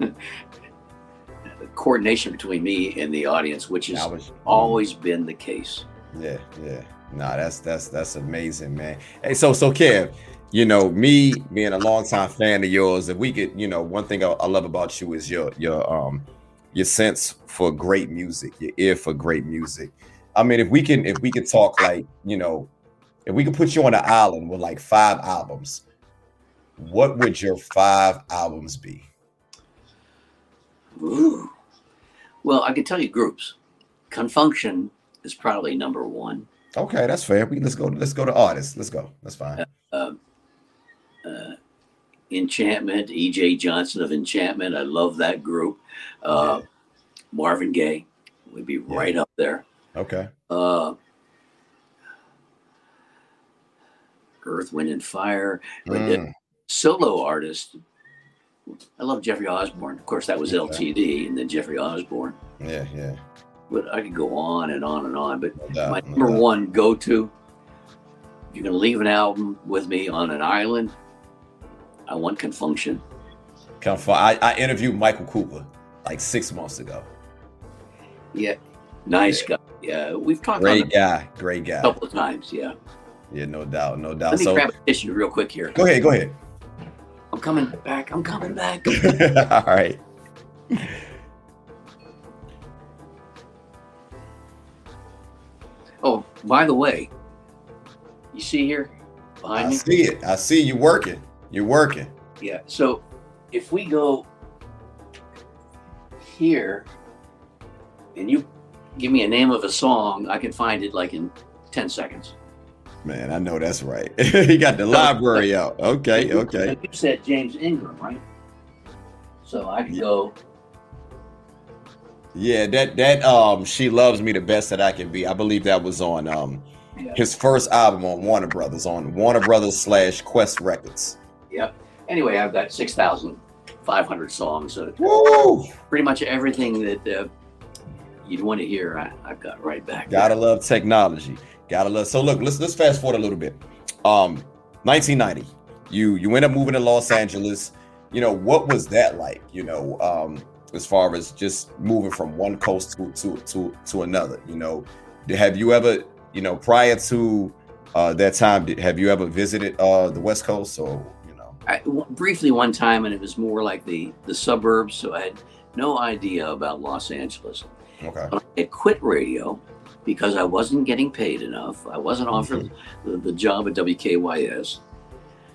(laughs) a, coordination between me and the audience, which has was, always been the case. Yeah, yeah. No, that's that's that's amazing, man. Hey, so so Kev, you know, me being a longtime fan of yours, if we could, you know, one thing I, I love about you is your your um your sense for great music, your ear for great music. I mean, if we can if we could talk like, you know, if we could put you on an island with like five albums, what would your five albums be? Ooh. Well, I can tell you groups. Con Funk Shun is probably number one. Okay, that's fair. We let's go. Let's go to artists. Let's go. That's fine. Uh, uh, Enchantment, E.J. Johnson of Enchantment. I love that group. Uh, yeah. Marvin Gaye would be yeah. right up there. Okay. Uh, Earth, Wind, and Fire. Mm solo artist, I love Jeffrey Osborne. Of course, that was yeah. LTD, and then Jeffrey Osborne. Yeah, yeah. But I could go on and on and on. But no my no number doubt. one go to, if you're going to leave an album with me on an island, Uh, I want Con Funk Shun. Conf- I, I interviewed Michael Cooper like six months ago. Yeah, nice yeah. guy. Yeah, we've talked. Great guy, great guy. A couple of times, yeah. Yeah, no doubt, no doubt. Let me so, grab a tissue real quick here. Go ahead, go ahead. I'm coming back. I'm coming back. (laughs) All right. Oh, by the way, you see here behind I me? I see it. I see you working. You're working. Yeah. So if we go here and you give me a name of a song, I can find it like in 10 seconds. Man, I know that's right. (laughs) he got the library out. Okay, okay. You said James Ingram, right? So I could yeah. go. Yeah, that that um, she loves me the best that I can be. I believe that was on um, yeah. his first album on Warner Brothers on Warner Brothers slash Qwest Records. Yep. Anyway, I've got six thousand five hundred songs. So Woo! pretty much everything that uh, you'd want to hear, I, have got right back. Gotta there. love technology. Gotta love. So look, let's let's fast forward a little bit. Um, 1990, you you end up moving to Los Angeles. You know what was that like? You know, um, as far as just moving from one coast to to to to another. You know, have you ever, you know, prior to uh, that time, did, have you ever visited uh, the West Coast or I, briefly one time, and it was more like the the suburbs. So I had no idea about Los Angeles. Okay. I quit radio because I wasn't getting paid enough. I wasn't offered mm-hmm. the, the, job at WKYS.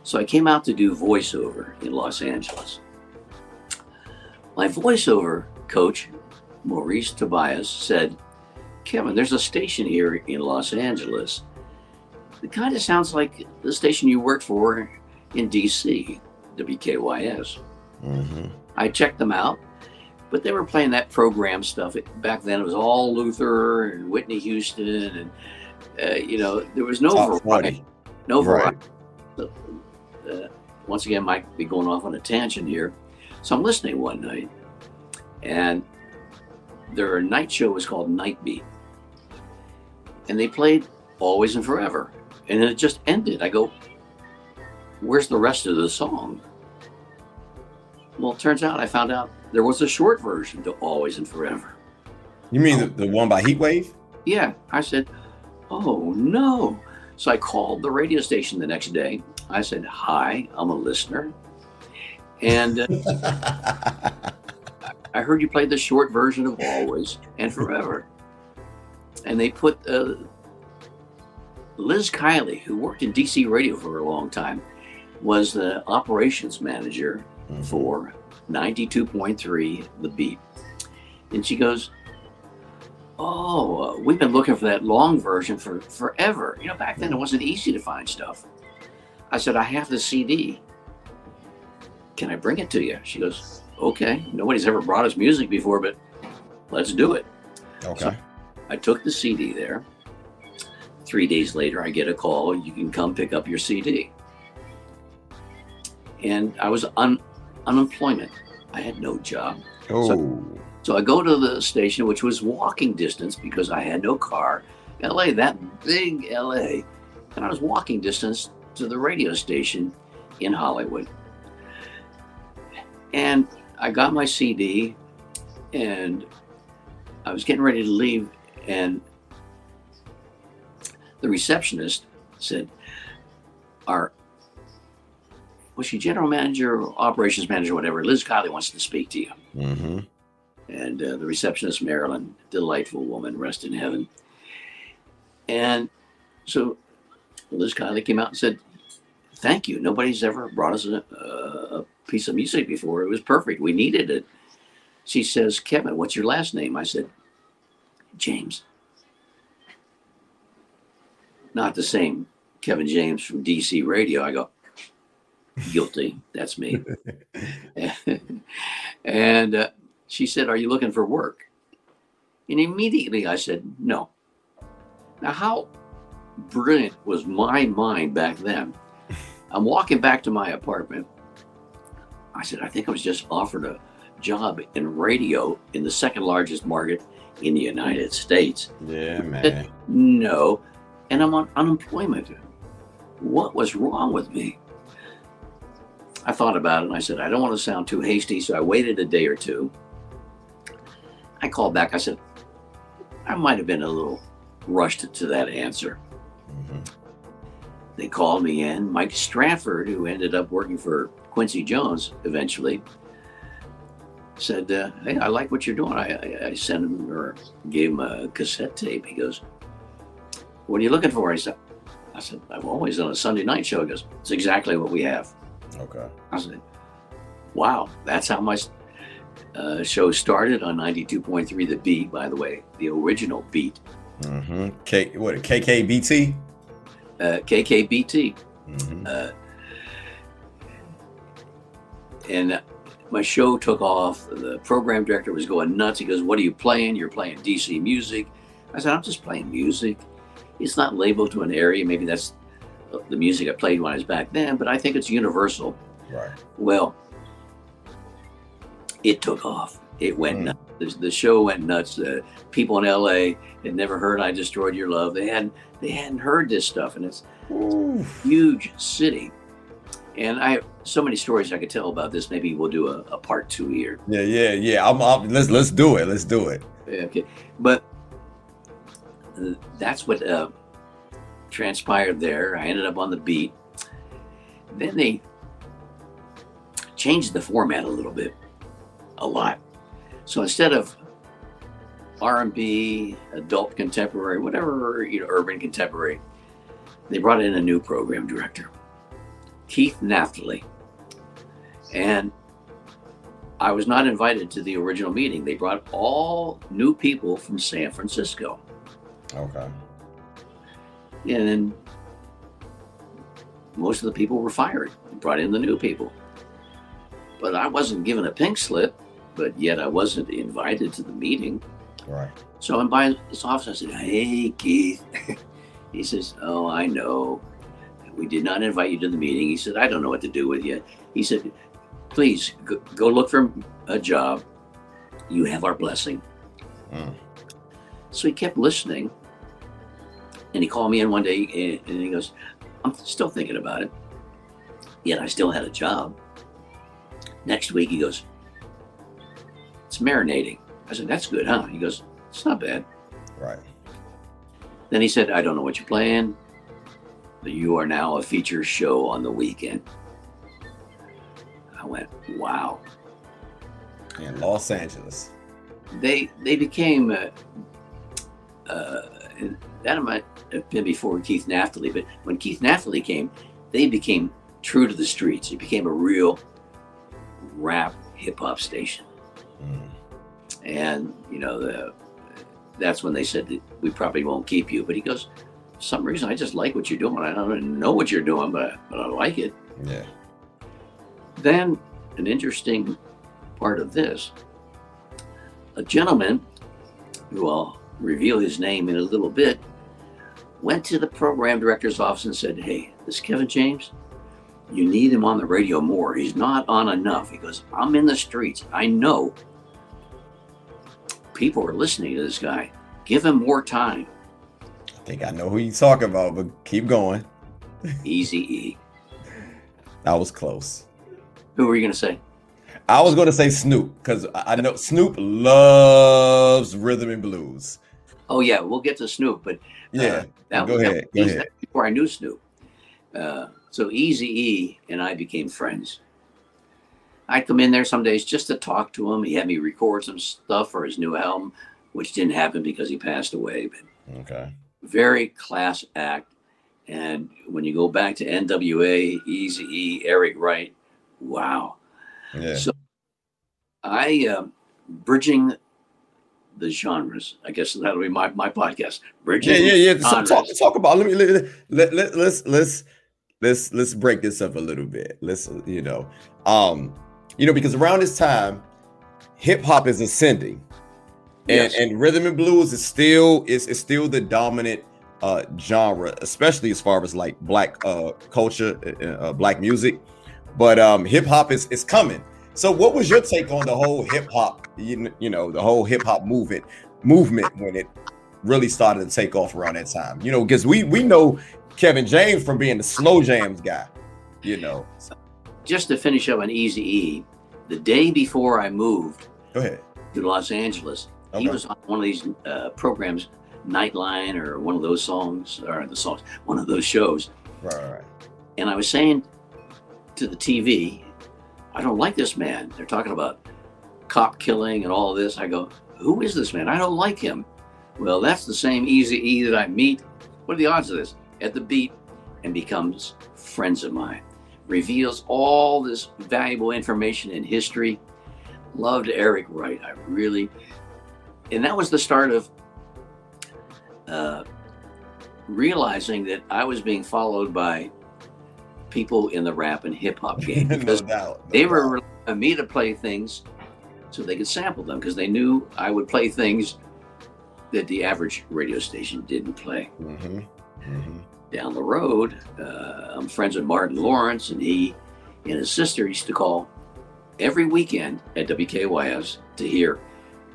So I came out to do voiceover in Los Angeles. My voiceover coach, Maurice Tobias, said, Kevin, there's a station here in Los Angeles. It kind of sounds like the station you worked for in DC, WKYS. Mm-hmm. I checked them out, but they were playing that program stuff. It, back then, it was all Luther and Whitney Houston, and uh, you know there was no Top variety. 40. No Right. variety. Uh, once again, might be going off on a tangent here. So I'm listening one night, and their night show was called Night Beat, and they played Always and Forever, and it just ended. I go, "Where's the rest of the song?" Well, it turns out I found out there was a short version to Always and Forever. You mean the, the one by Heatwave? Yeah, I said, "Oh no!" So I called the radio station the next day. I said, "Hi, I'm a listener, and uh, (laughs) I heard you played the short version of Always and Forever." And they put uh, Liz Kiley, who worked in DC radio for a long time, was the operations manager for 92.3 The Beat. And she goes, Oh, uh, we've been looking for that long version for forever. You know, back then it wasn't easy to find stuff. I said, I have the CD. Can I bring it to you? She goes, Okay. Nobody's ever brought us music before, but let's do it. Okay. I took the CD there. Three days later, I get a call. You can come pick up your CD. And I was on unemployment. I had no job. Oh. So I go to the station, which was walking distance because I had no car. LA, that big LA. And I was walking distance to the radio station in Hollywood. And I got my CD and I was getting ready to leave. And the receptionist said, Our was she general manager or operations manager, whatever? Liz Kiley wants to speak to you Mm-hmm. and uh, the receptionist Marilyn, delightful woman, rest in heaven. And so Liz Kiley came out and said, "Thank you. Nobody's ever brought us a, a piece of music before. It was perfect. We needed it." She says, "Kevin, what's your last name?" I said, "James." Not the same Kevin James from DC Radio. I go, guilty. That's me. and uh, she said, Are you looking for work? And immediately I said, No. Now, how brilliant was my mind back then? I'm walking back to my apartment. I said, I think I was just offered a job in radio in the second largest market in the United States. Yeah, man. No. And I'm on unemployment. What was wrong with me? I thought about it and I said, I don't want to sound too hasty. So I waited a day or two. I called back. I said, I might have been a little rushed to that answer. Mhm. They called me in. Mike Stratford, who ended up working for Quincy Jones eventually, said, uh, Hey, I like what you're doing. I, I, I sent him or gave him a cassette tape. He goes, What are you looking for? I said, I said, I'm always on a Sunday night show. He goes, It's exactly what we have. Okay. I said, Wow, that's how my uh, show started on 92.3 The Beat, by the way, the original beat, Mm-hmm. K what KKBT? uh, KKBT. Mm-hmm. Uh, and my show took off. The program director was going nuts. He goes, What are you playing? You're playing DC music. I said, I'm just playing music. It's not labeled to an area. Maybe that's the music I played when I was back then, but I think it's universal. Right. Well, it took off. It went Mm. nuts. The, the show went nuts. Uh, people in LA had never heard "I Destroyed Your Love." They hadn't they hadn't heard this stuff, and it's Ooh. huge city. And I have so many stories I could tell about this. Maybe we'll do a, a part two here. Yeah, yeah, yeah. I'm, I'm let's let's do it. Let's do it. Okay, but uh, that's what uh, transpired there. I ended up on the beat. Then they changed the format a little bit, a lot. So instead of R&B, adult contemporary, whatever you know, urban contemporary, they brought in a new program director, Keith Naftaly. And I was not invited to the original meeting. They brought all new people from San Francisco. Okay. And then most of the people were fired. They brought in the new people. But I wasn't given a pink slip, but yet I wasn't invited to the meeting. Right. So I'm by his office. I said, Hey, Keith. (laughs) he says, Oh, I know. We did not invite you to the meeting. He said, I don't know what to do with you. He said, Please go, go look for a job. You have our blessing. Mm. So he kept listening. And he called me in one day and he goes, I'm still thinking about it. Yet I still had a job. Next week, he goes, It's marinating. I said, That's good, huh? He goes, It's not bad. Right. Then he said, I don't know what you're playing, but you are now a feature show on the weekend. I went, Wow. In Los Angeles. They they became uh, uh, that might have been before Keith Naftaly, but when Keith Naftaly came, they became true to the streets. It became a real rap hip hop station. Mm. And you know, the, that's when they said that we probably won't keep you. But he goes, for some reason I just like what you're doing. I don't know what you're doing, but but I like it. Yeah. Then an interesting part of this, a gentleman who I'll reveal his name in a little bit, went to the program director's office and said, Hey, this Kevin James, you need him on the radio more. He's not on enough. He goes, I'm in the streets. I know people are listening to this guy. Give him more time. I think I know who you're talking about, but keep going. Easy E. (laughs) That was close. Who were you going to say? I was going to say Snoop because I know Snoop loves rhythm and blues. Oh yeah, we'll get to Snoop, but uh, Yeah. that go was ahead. Go ahead. before I knew Snoop. Uh, so Easy E and I became friends. I'd come in there some days just to talk to him. He had me record some stuff for his new album, which didn't happen because he passed away. But Okay. very class act. And when you go back to NWA, Easy E, Eric Wright, wow. Yeah. So I um, bridging the genres. I guess that'll be my, my podcast. Bridging Yeah, yeah, yeah. So talk, talk about. Let me let, let, let let's let's let's let's break this up a little bit. Let's you know, um, you know, because around this time, hip hop is ascending, and Yes. and rhythm and blues is still is is still the dominant uh genre, especially as far as like black uh culture, uh, uh, black music. But um, hip hop is is coming. So, what was your take on the whole hip hop? You, you know, the whole hip hop movement movement when it really started to take off around that time. You know, because we we know Kevin James from being the slow jams guy. You know, just to finish up on Easy E, the day before I moved to Los Angeles, he was on one of these uh, programs, Nightline, or one of those songs, or the songs, one of those shows. Right, right. And I was saying to the TV, I don't like this man. They're talking about cop killing and all this. I go, who is this man? I don't like him. Well, that's the same Easy E that I meet. What are the odds of this? At the beat and becomes friends of mine. Reveals all this valuable information in history. Loved Eric Wright. I really, and that was the start of uh, realizing that I was being followed by people in the rap and hip hop (laughs) game no because doubt. no they were relying on me to play things so they could sample them because they knew I would play things that the average radio station didn't play. Mhm, mhm. Down the road, uh, I'm friends with Martin Lawrence, and he and his sister used to call every weekend at WKYS to hear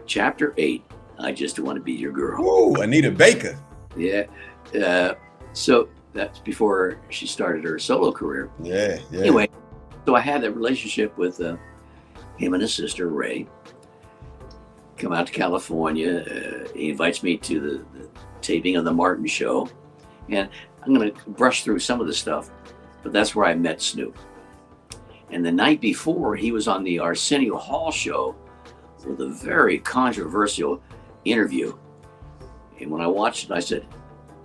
Chapter 8 I Just Want to Be Your Girl. Ooh, Anita Baker. Yeah. Uh, so that's before she started her solo career. Yeah, yeah. Anyway, so I had that relationship with uh, him and his sister Ray. Come out to California. Uh, he invites me to the, the taping of the Martin Show, and I'm going to brush through some of the stuff, but that's where I met Snoop. And the night before, he was on the Arsenio Hall show with a very controversial interview. And when I watched it, I said,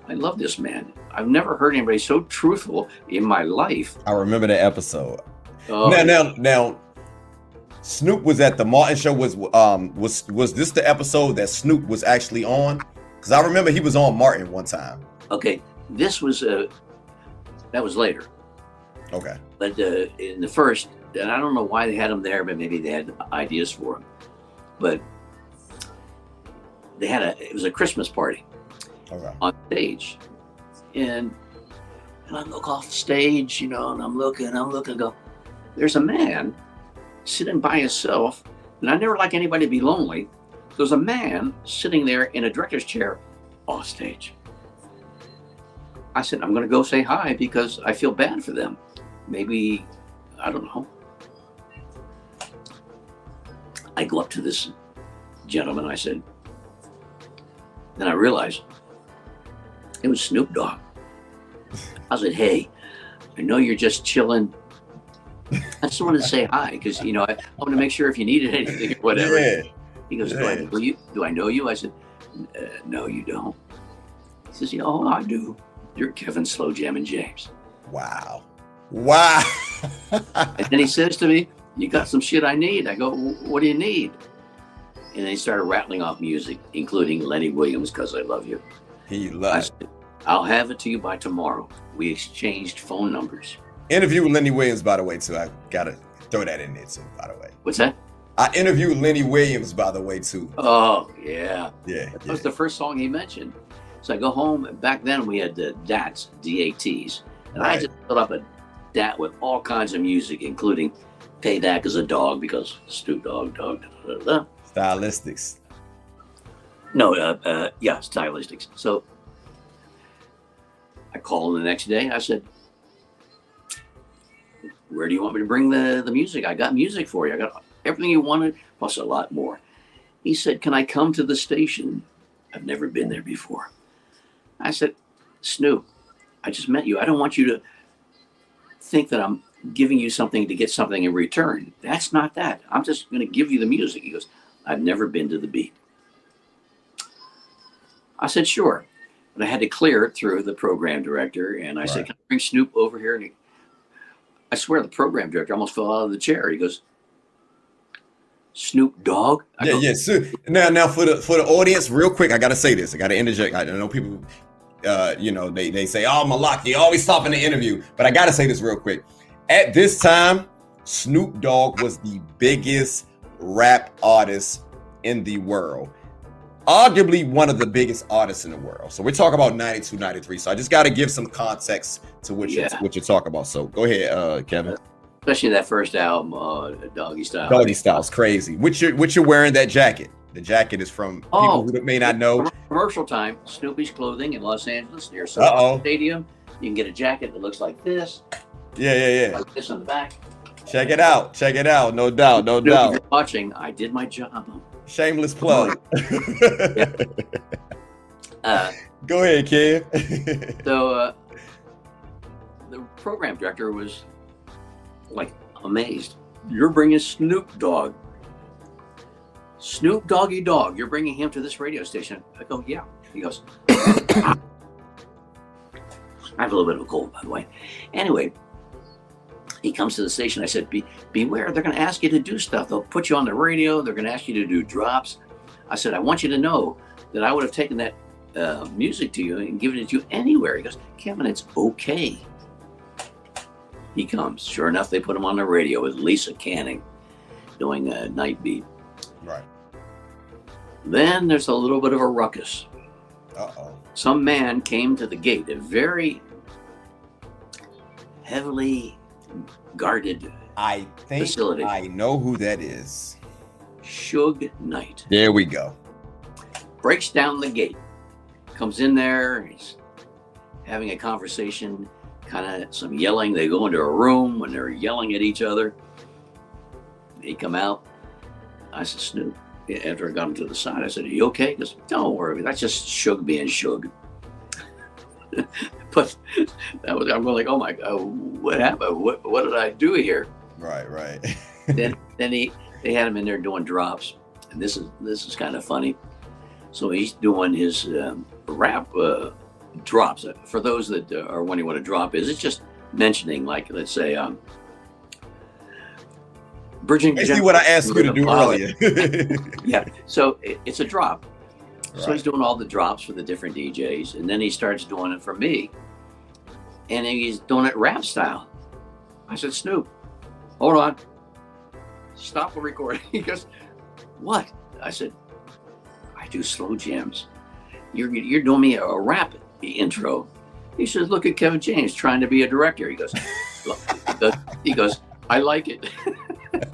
I love this man. I've never heard anybody so truthful in my life. I remember that episode. Uh, now, now, now, Snoop was at the Martin show. Was um was was this the episode that Snoop was actually on? Because I remember he was on Martin one time. Okay, this was uh that was later. Okay, but uh, in the first, and I don't know why they had him there, but maybe they had ideas for him. But they had a it was a Christmas party okay. on stage, and and I look off stage, you know, and I'm looking, I'm looking, go, there's a man sitting by himself, and I never like anybody to be lonely. There's a man sitting there in a director's chair off stage. I said, I'm going to go say hi because I feel bad for them. Maybe, I don't know. I go up to this gentleman. I said, then I realized it was Snoop Dogg. I said, hey, I know you're just chilling I just wanted to say hi because you know I, I wanted to make sure if you needed anything or whatever. Yeah. He goes, do I know you? Do I know you? I said, uh, No, you don't. He says, Yeah, oh, I do. You're Kevin Slow Jam and James. Wow. Wow. and then he says to me, You got some shit I need. I go, What do you need? And then he started rattling off music, including Lenny Williams, Because I Love You. He loves it. I'll have it to you by tomorrow. We exchanged phone numbers. Interview with Lenny Williams, by the way, too. I gotta throw that in there too, by the way. What's that? I interviewed Lenny Williams, by the way, too. Oh yeah, yeah. That yeah. was the first song he mentioned. So I go home. And back then we had the DATs, D-A-Ts, and right. I just put up a DAT with all kinds of music, including "Payback as a Dog" because Snoop Dogg, dog. Da, da, da. Stylistics. No, uh, uh, yeah, stylistics. So I called him the next day. I said, where do you want me to bring the, the music? I got music for you. I got everything you wanted, plus a lot more. He said, Can I come to the station? I've never been there before. I said, Snoop, I just met you. I don't want you to think that I'm giving you something to get something in return. That's not that. I'm just going to give you the music. He goes, I've never been to the beat. I said, Sure. But I had to clear it through the program director. And I right. said, Can I bring Snoop over here? And he, I swear the program director almost fell out of the chair. He goes, Snoop Dogg? I yeah, go, yeah. So, now, now for the for the audience, real quick, I gotta say this. I gotta interject. I know people, uh, you know, they they say, "Oh, Malak, you always stop in the interview," but I gotta say this real quick. At this time, Snoop Dogg was the biggest rap artist in the world arguably one of the biggest artists in the world. So we're talking about 92, 93. So I just got to give some context to what yeah. you're, what you're talking about. So go ahead, uh, Kevin. Especially that first album, uh, Doggystyle. Doggy Style is crazy. Which you're, which you're wearing that jacket. The jacket is from oh, people who may not know. Commercial time, Snoopy's clothing in Los Angeles near SoFi Stadium. You can get a jacket that looks like this. Yeah, yeah, yeah. Like this on the back. Check it out. Check it out. No doubt. No Snoopy, doubt. watching. I did my job. Shameless plug. (laughs) uh, Go ahead, kid. (laughs) so uh, the program director was like amazed. You're bringing Snoop Dogg. Snoop Doggy Dogg, You're bringing him to this radio station. I go, yeah. He goes, (coughs) (coughs) I have a little bit of a cold, by the way. Anyway, he comes to the station. I said, Be, beware, they're going to ask you to do stuff. They'll put you on the radio. They're going to ask you to do drops. I said, I want you to know that I would have taken that uh, music to you and given it to you anywhere. He goes, Kevin, it's okay. He comes. Sure enough, they put him on the radio with Lisa Canning doing a night beat. Right. Then there's a little bit of a ruckus. Uh oh. Some man came to the gate, a very heavily guarded I think facility. I know who that is. Suge Knight. There we go. Breaks down the gate, comes in there, he's having a conversation, kind of some yelling. They go into a room when they're yelling at each other. They come out. I said, Snoop, after I got him to the side, I said, Are you okay? He goes, Don't worry, that's just Suge being Suge. (laughs) but that was I'm going like, oh my god, what happened? What what did I do here? Right, right. (laughs) then then he they had him in there doing drops, and this is this is kind of funny. So he's doing his um, rap uh, drops. For those that uh, are wondering what a drop is, it's just mentioning, like, let's say, um, bridging. Basically, what I asked you to do earlier. (laughs) yeah, so it, it's a drop. So he's doing all the drops for the different DJs, and then he starts doing it for me, and he's doing it rap style. I said, Snoop, hold on, stop the recording. (laughs) He goes, what? I said, I do slow jams. You're you're doing me a rap intro. He says, look at Kevin James trying to be a director. He goes, (laughs) look, he goes, I like it.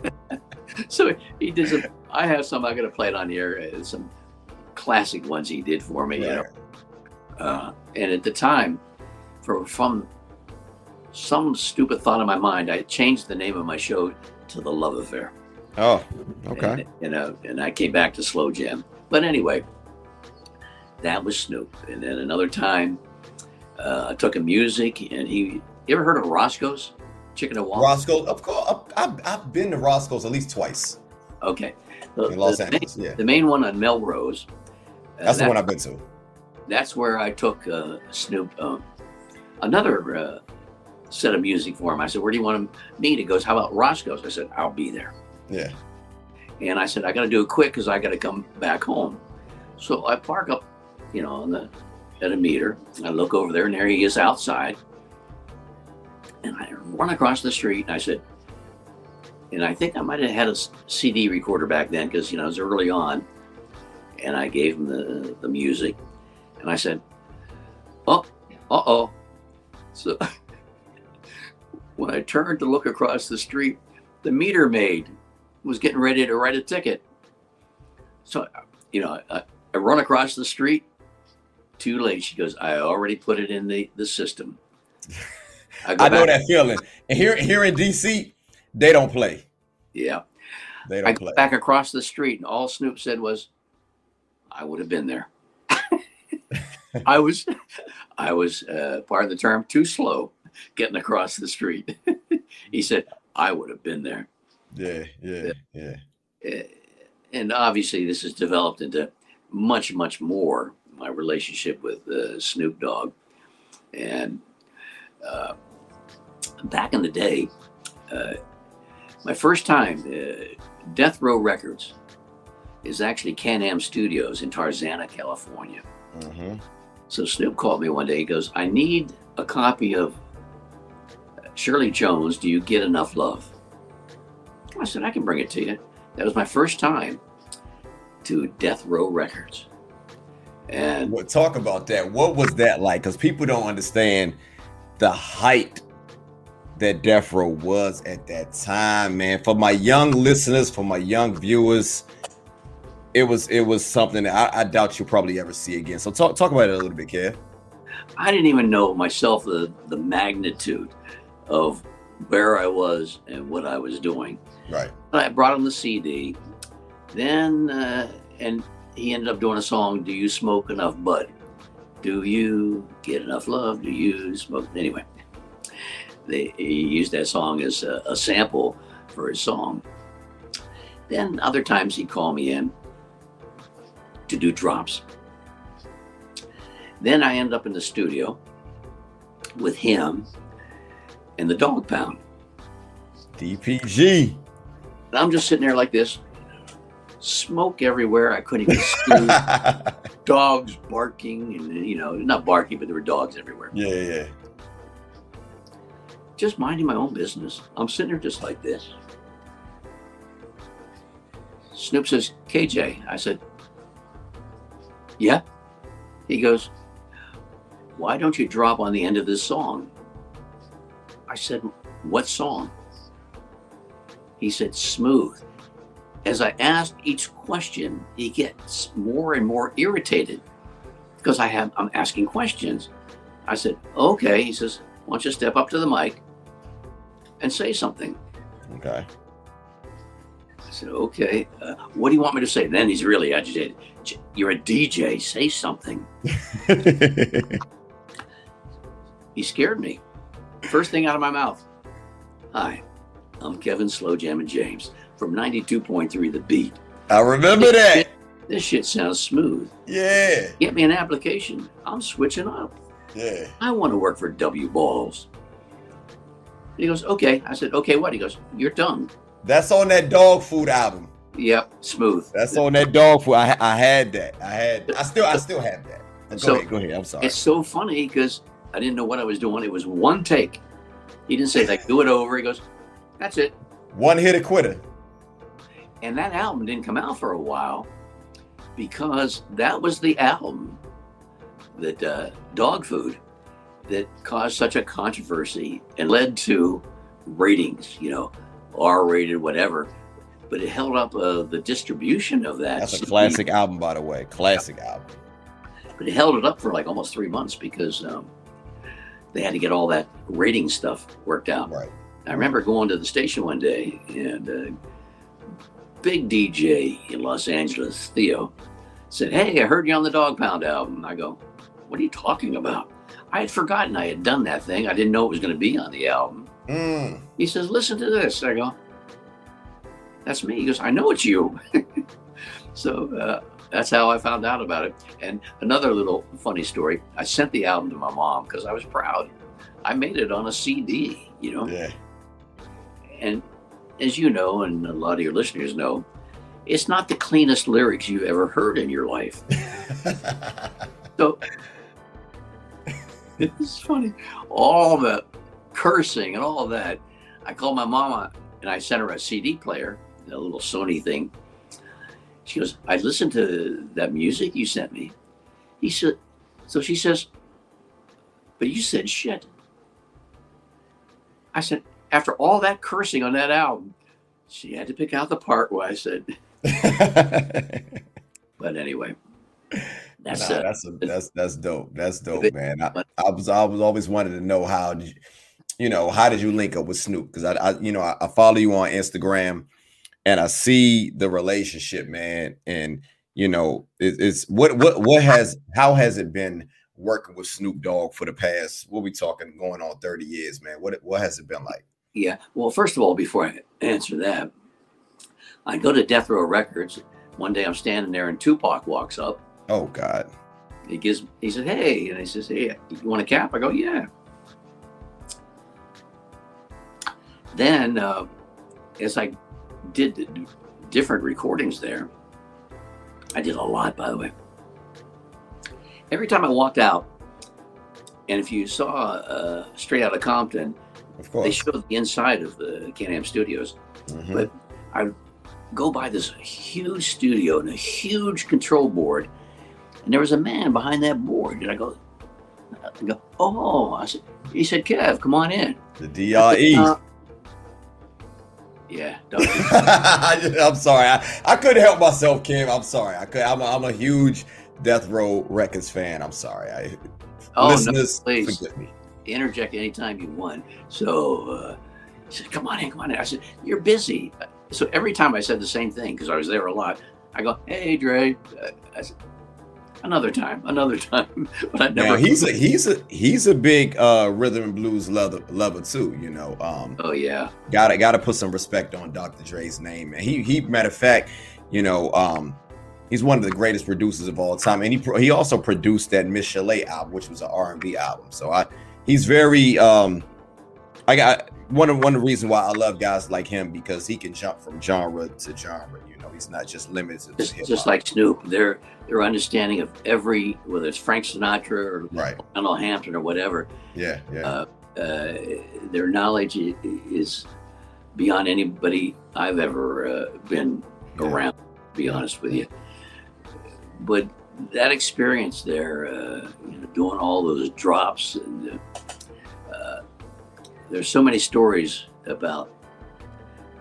(laughs) so he did some. I have some. I'm gonna play it on the air. Uh, some classic ones he did for me. You know, uh, and at the time, for from some stupid thought in my mind, I changed the name of my show to The Love Affair. Oh, okay. And, you know, and I came back to Slow Jam. But anyway, that was Snoop. And then another time, uh, I took a music, and he. You ever heard of Roscoe's Chicken and Waffles? Roscoe, of course. I've, I've been to Roscoe's at least twice. Okay. The, in Los Angeles, main, yeah. The main one on Melrose. That's the one I've been to. That's where I took uh, Snoop. Um, another uh, set of music for him. I said, "Where do you want meet?" He goes, "How about Roscoe's?" I said, "I'll be there." Yeah. And I said, "I got to do it quick because I got to come back home." So I park up, you know, on the at a meter. I look over there, and there he is outside. And I run across the street, and I said, and I think I might have had a CD recorder back then because you know it was early on. And I gave him the the music, and I said, "Oh, uh oh." So (laughs) when I turned to look across the street, the meter maid was getting ready to write a ticket. So, you know, I, I run across the street. Too late. She goes, I already put it in the, the system. (laughs) I, I know that feeling. And here, here in DC, they don't play. Yeah. They don't I play. back across the street, and all Snoop said was, I would have been there. I was, I was, uh, part of the term, too slow getting across the street. (laughs) he said, I would have been there. Yeah, yeah, yeah. Uh, and obviously, this has developed into much, much more my relationship with uh, Snoop Dogg. And uh, back in the day, uh, my first time, uh, Death Row Records is actually Can Am Studios in Tarzana, California. Mm-hmm. So Snoop called me one day. He goes, I need a copy of Shirley Jones, Do You Get Enough Love? I said, I can bring it to you. That was my first time to Death Row Records. And well, talk about that. What was that like? Because people don't understand the height that Death Row was at that time, man. For my young listeners, for my young viewers, it was it was something that I, I doubt you'll probably ever see again. So talk talk about it a little bit, Kev. I didn't even know myself the the magnitude of where I was and what I was doing. Right. But I brought him the CD. Then uh, and he ended up doing a song. Do you smoke enough bud? Do you get enough love? Do you smoke? Anyway, they, he used that song as a, a sample for his song. Then other times he'd call me in to do drops. Then I end up in the studio with him and the Dogg Pound. DPG. And I'm just sitting there like this, smoke everywhere. I couldn't even sleep. (laughs) dogs barking, and you know, not barking, but there were dogs everywhere. Yeah, yeah. Just minding my own business. I'm sitting there just like this. Snoop says, KJ. I said, Yeah. He goes, Why don't you drop on the end of this song? I said, What song? He said, Smooth. As I asked each question, he gets more and more irritated because I have I'm asking questions. I said, Okay. He says, Why don't you step up to the mic and say something? Okay. I said, okay, uh, what do you want me to say? Then he's really agitated. You're a DJ, say something. (laughs) he scared me. First thing out of my mouth. Hi, I'm Kevin Slow Jam and James from 92.3 The Beat. I remember that. This shit sounds smooth. Yeah. Get me an application. I'm switching up. Yeah. I want to work for W Balls. He goes, okay. I said, okay, what? He goes, you're done. That's on that Dogg Food album. Yep, smooth. That's on that Dogg Food. I, I had that. I had. I still. I still have that. Go So, ahead. Go ahead. I'm sorry. It's so funny because I didn't know what I was doing. It was one take. He didn't say like do it over. He goes, that's it. One hit quitter. And that album didn't come out for a while because that was the album that uh, Dogg Food that caused such a controversy and led to ratings, you know, R rated, whatever. But it held up uh, the distribution of that. That's a classic album, by the way. Classic album. But it held it up for like almost three months because um, they had to get all that rating stuff worked out. Right. I remember going to the station one day and uh, big DJ in Los Angeles, Theo, said, Hey, I heard you on the Dogg Pound album. I go, What are you talking about? I had forgotten I had done that thing. I didn't know it was going to be on the album. Mm. He says, Listen to this. I go, That's me. He goes, I know it's you. (laughs) so uh, that's how I found out about it. And another little funny story I sent the album to my mom because I was proud. I made it on a CD, you know. Yeah. And as you know, and a lot of your listeners know, it's not the cleanest lyrics you've ever heard in your life. (laughs) So (laughs) it's funny. All the cursing and all of that. I called my mama and I sent her a CD player, a little Sony thing. She goes, I listened to that music you sent me. He said, so she says, but you said shit. I said, after all that cursing on that album, she had to pick out the part where I said, (laughs) but anyway, that's Nah, that's a, that's that's dope. That's dope, man. I, I was I was always wanted to know how you, know how did you link up with Snoop? Because I, I you know I, I follow you on Instagram, and I see the relationship, man. And you know it, it's what what what has how has it been working with Snoop Dogg for the past what we talking going on thirty years, man? What what has it been like? Yeah. Well, first of all, before I answer that, I go to Death Row Records. One day I'm standing there and Tupac walks up. Oh God, He gives he said, Hey, and he says, Hey, you want a cap? I go, Yeah. Then uh, as I did the different recordings there, I did a lot by the way. Every time I walked out, and if you saw uh, straight out of Compton, of they showed the inside of the Can-Am Studios. Mhm. but- I go by this huge studio and a huge control board, and there was a man behind that board. And I go, I go, oh, I said, he said, Kev, come on in. the DRE. Uh, yeah, (laughs) don't- I'm sorry. I, I couldn't help myself, Kim. I'm sorry. I could. I'm a, I'm a huge Death Row Records fan. I'm sorry. I, oh no, please forgive me. interject anytime you want. So uh, he said, come on in, come on in. I said, you're busy. So every time I said the same thing because I was there a lot. I go, hey, Dre. Uh, I said, another time, another time. (laughs) but I never. Now he's a he's a he's a big uh rhythm and blues lover, lover too. You know, um, oh yeah. gotta gotta put some respect on Dr. Dre's name. And he he matter of fact, you know, um, he's one of the greatest producers of all time. And he he also produced that Michel'le album, which was an R and B album. So I he's very um, I got one of one of the reasons why I love guys like him because he can jump from genre to genre. You know, he's not just limited to just, hip just like Snoop, their their understanding of every whether it's Frank Sinatra or right. Lionel Hampton or whatever, Yeah, yeah. uh, uh, their knowledge is beyond anybody I've ever uh, been Yeah. around. To be honest with you, but that experience there, uh, you know, doing all those drops, and there's so many stories about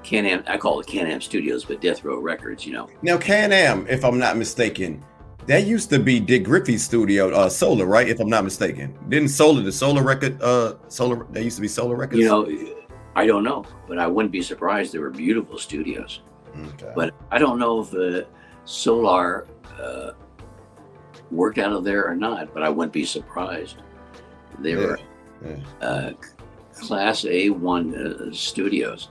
Can-Am. I call it Can-Am Studios, but Death Row Records. You know. Now, Can Am, if I'm not mistaken, that used to be Dick Griffey's studio, uh, Solar, right? If I'm not mistaken, didn't Solar the Solar record, uh, Solar? That used to be Solar Records. You know, I don't know, but I wouldn't be surprised. They were beautiful studios. Okay. But I don't know if uh, Solar uh, worked out of there or not, but I wouldn't be surprised. They Yeah, were yeah. uh, Class A1 uh, studios.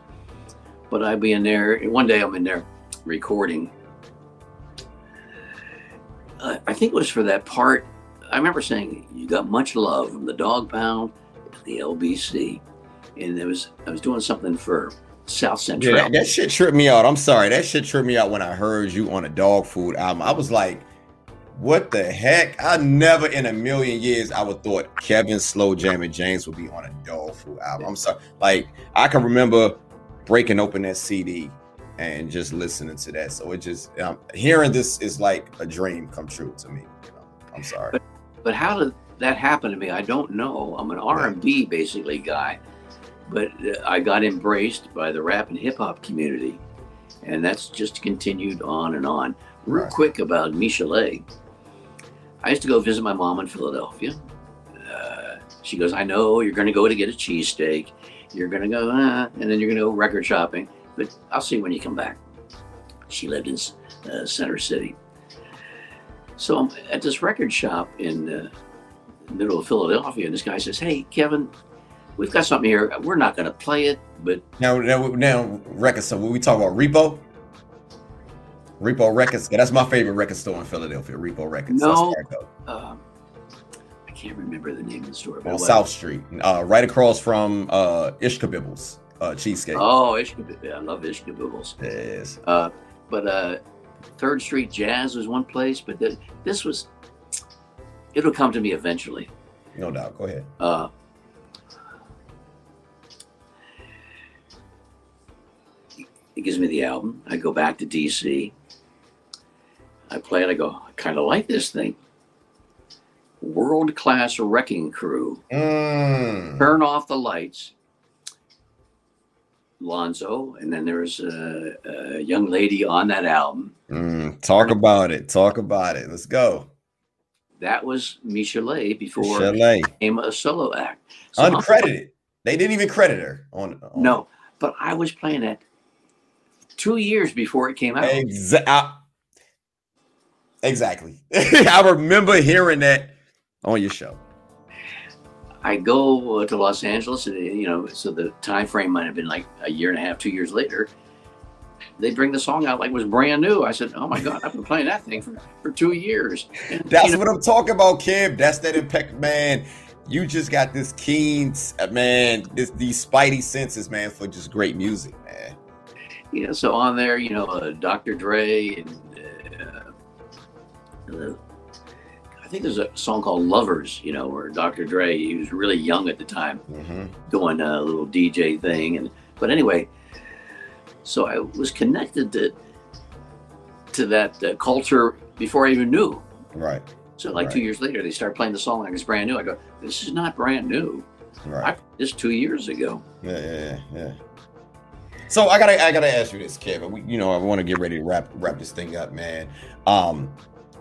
But I'd be in there, one day I'm in there recording. Uh, I think it was for that part. I remember saying, "You got much love from the Dogg Pound, the LBC," and it was I was doing something for South Central. Yeah, that, that shit tripped me out. I'm sorry, that shit tripped me out when I heard you on a Dogg Food album. I was like, "What the heck?" I never in a million years I would thought Kevin Slow Jam and James would be on a food album. I'm sorry, like I can remember breaking open that CD and just listening to that. So it just um, hearing this is like a dream come true to me. You know, I'm sorry. But, but how did that happen to me? I don't know. I'm an R&B basically guy, but uh, I got embraced by the rap and hip hop community, and that's just continued on and on. Real right. quick about Michel'le. I used to go visit my mom in Philadelphia. Uh, she goes, "I know you're going to go to get a cheesesteak. You're going to go, uh, and then you're going to go record shopping." but I'll see when you come back. She lived in uh, Center City. So I'm at this record shop in uh, the middle of Philadelphia, and this guy says, Hey, Kevin, we've got something here. We're not going to play it, but. Now, now, now records. So when we talk about Repo, Repo Records, that's my favorite record store in Philadelphia, Repo Records. No. Um, I can't remember the name of the store. On South Street, uh, right across from uh, Ishkabibbles uh, cheesecake. Oh, Ishka, Bibbles. I love Ishka Ishkabibbles. Yes. Uh, but uh, Third Street Jazz was one place, but th- this was. It'll come to me eventually. No doubt. Go ahead. Uh, he gives me the album. I go back to DC. I play it. I go, I kind of like this thing. World Class Wreckin' Cru. Mm. Turn off the lights. Lonzo, and then there's a, a young lady on that album. Mm, talk about it. Talk about it. Let's go. That was Michel'le before Michel'le. became a solo act. So Uncredited. They didn't even credit her on, on. No, but I was playing it two years before it came out. Exa- exactly. (laughs) I remember hearing that on your show. I go uh, to Los Angeles, and you know, so the time frame might have been like a year and a half, two years later. They bring the song out like it was brand new. I said, "Oh my God, I've been playing that thing for, for two years." And, That's you know, what I'm talking about, Kim. That's that impact, man. You just got this keen, uh, man, this these spidey senses, man, for just great music, man. Yeah, so on there, you know, uh, Dr. Dre and I think there's a song called Lovers, you know, where Dr. Dre, he was really young at the time, mm-hmm. doing a little DJ thing. And but anyway, so I was connected to to that uh, culture before I even knew. Right. So like right. two years later, they start playing the song like it's brand new. I go, this is not brand new. Right. I this two years ago. Yeah, yeah, yeah. So I gotta, I gotta ask you this, Kevin. We, you know, I want to get ready to wrap wrap this thing up, man. Um,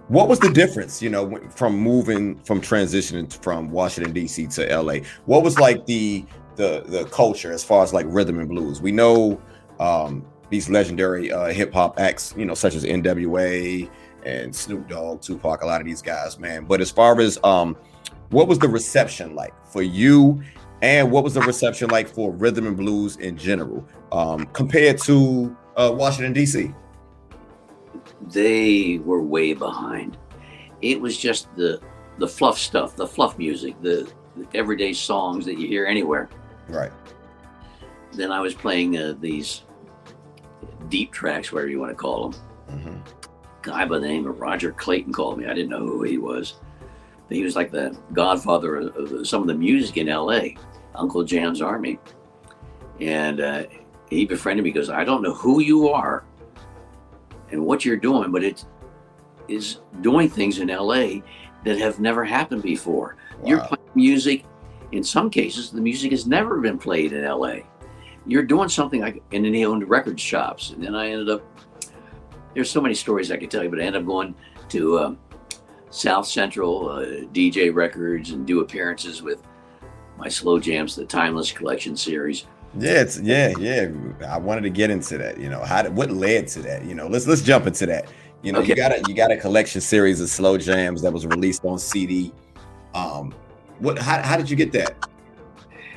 what was the difference, you know, from moving from transitioning from Washington D.C. to L.A.? What was like the the the culture as far as like rhythm and blues? We know um, these legendary uh, hip hop acts, you know, such as N.W.A. and Snoop Dogg, Tupac, a lot of these guys, man. But as far as um, what was the reception like for you, and what was the reception like for rhythm and blues in general um, compared to uh, Washington D.C.? They were way behind. It was just the the fluff stuff, the fluff music, the, the everyday songs that you hear anywhere. Right. Then I was playing uh, these deep tracks, whatever you want to call them. Mm-hmm. Guy by the name of Roger Clayton called me. I didn't know who he was. But he was like the godfather of, some of the music in L.A. Uncle Jam's Army, and uh, he befriended me. Goes, I don't know who you are, and what you're doing, but it is doing things in LA that have never happened before. Wow. You're playing music. In some cases, the music has never been played in LA. You're doing something like, and then he owned record shops. And then I ended up, there's so many stories I could tell you, but I ended up going to um, South Central uh, DJ Records and do appearances with my slow jams, the Timeless Collection series. Yeah, it's yeah, yeah. I wanted to get into that. You know, how did, what led to that? You know, let's let's jump into that. You know, okay. you got a you got a collection series of slow jams that was released on CD. Um, what? How, how did you get that?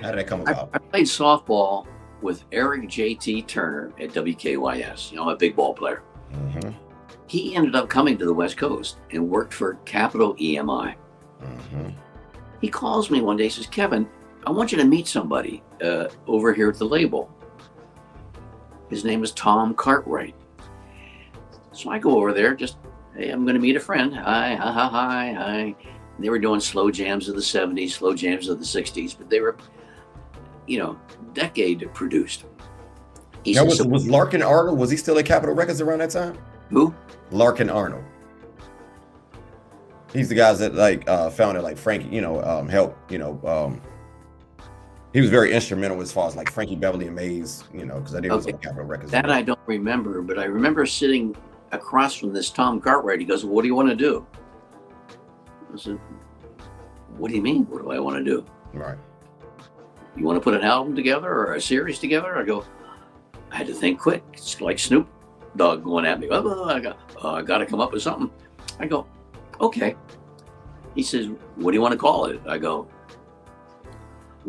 How did that come about? I, I played softball with Eric J.T. Turner at WKYS. You know, a big ball player. Mm-hmm. He ended up coming to the West Coast and worked for Capitol EMI. Mm-hmm. He calls me one day. Says, "Kevin, I want you to meet somebody uh, over here at the label. His name is Tom Cartwright." So I go over there. Just, hey, I'm going to meet a friend. Hi, hi, hi, hi, hi. They were doing slow jams of the '70s, slow jams of the '60s, but they were, you know, decade produced. He now, was, was Larkin Arnold, was he still at Capitol Records around that time? Who? Larkin Arnold. He's the guys that like uh founded like Frankie, you know, um help, you know, um he was very instrumental as far as like Frankie Beverly and Maze, you know, because I did okay. was on Capitol Records. That I don't remember, but I remember sitting across from this Tom Cartwright. He goes, What do you want to do? I said, What do you mean? What do I want to do? Right. You want to put an album together or a series together? I go, I had to think quick. It's like Snoop Dogg going at me. Oh, I got, uh, I got to come up with something. I go, okay. He says, what do you want to call it? I go,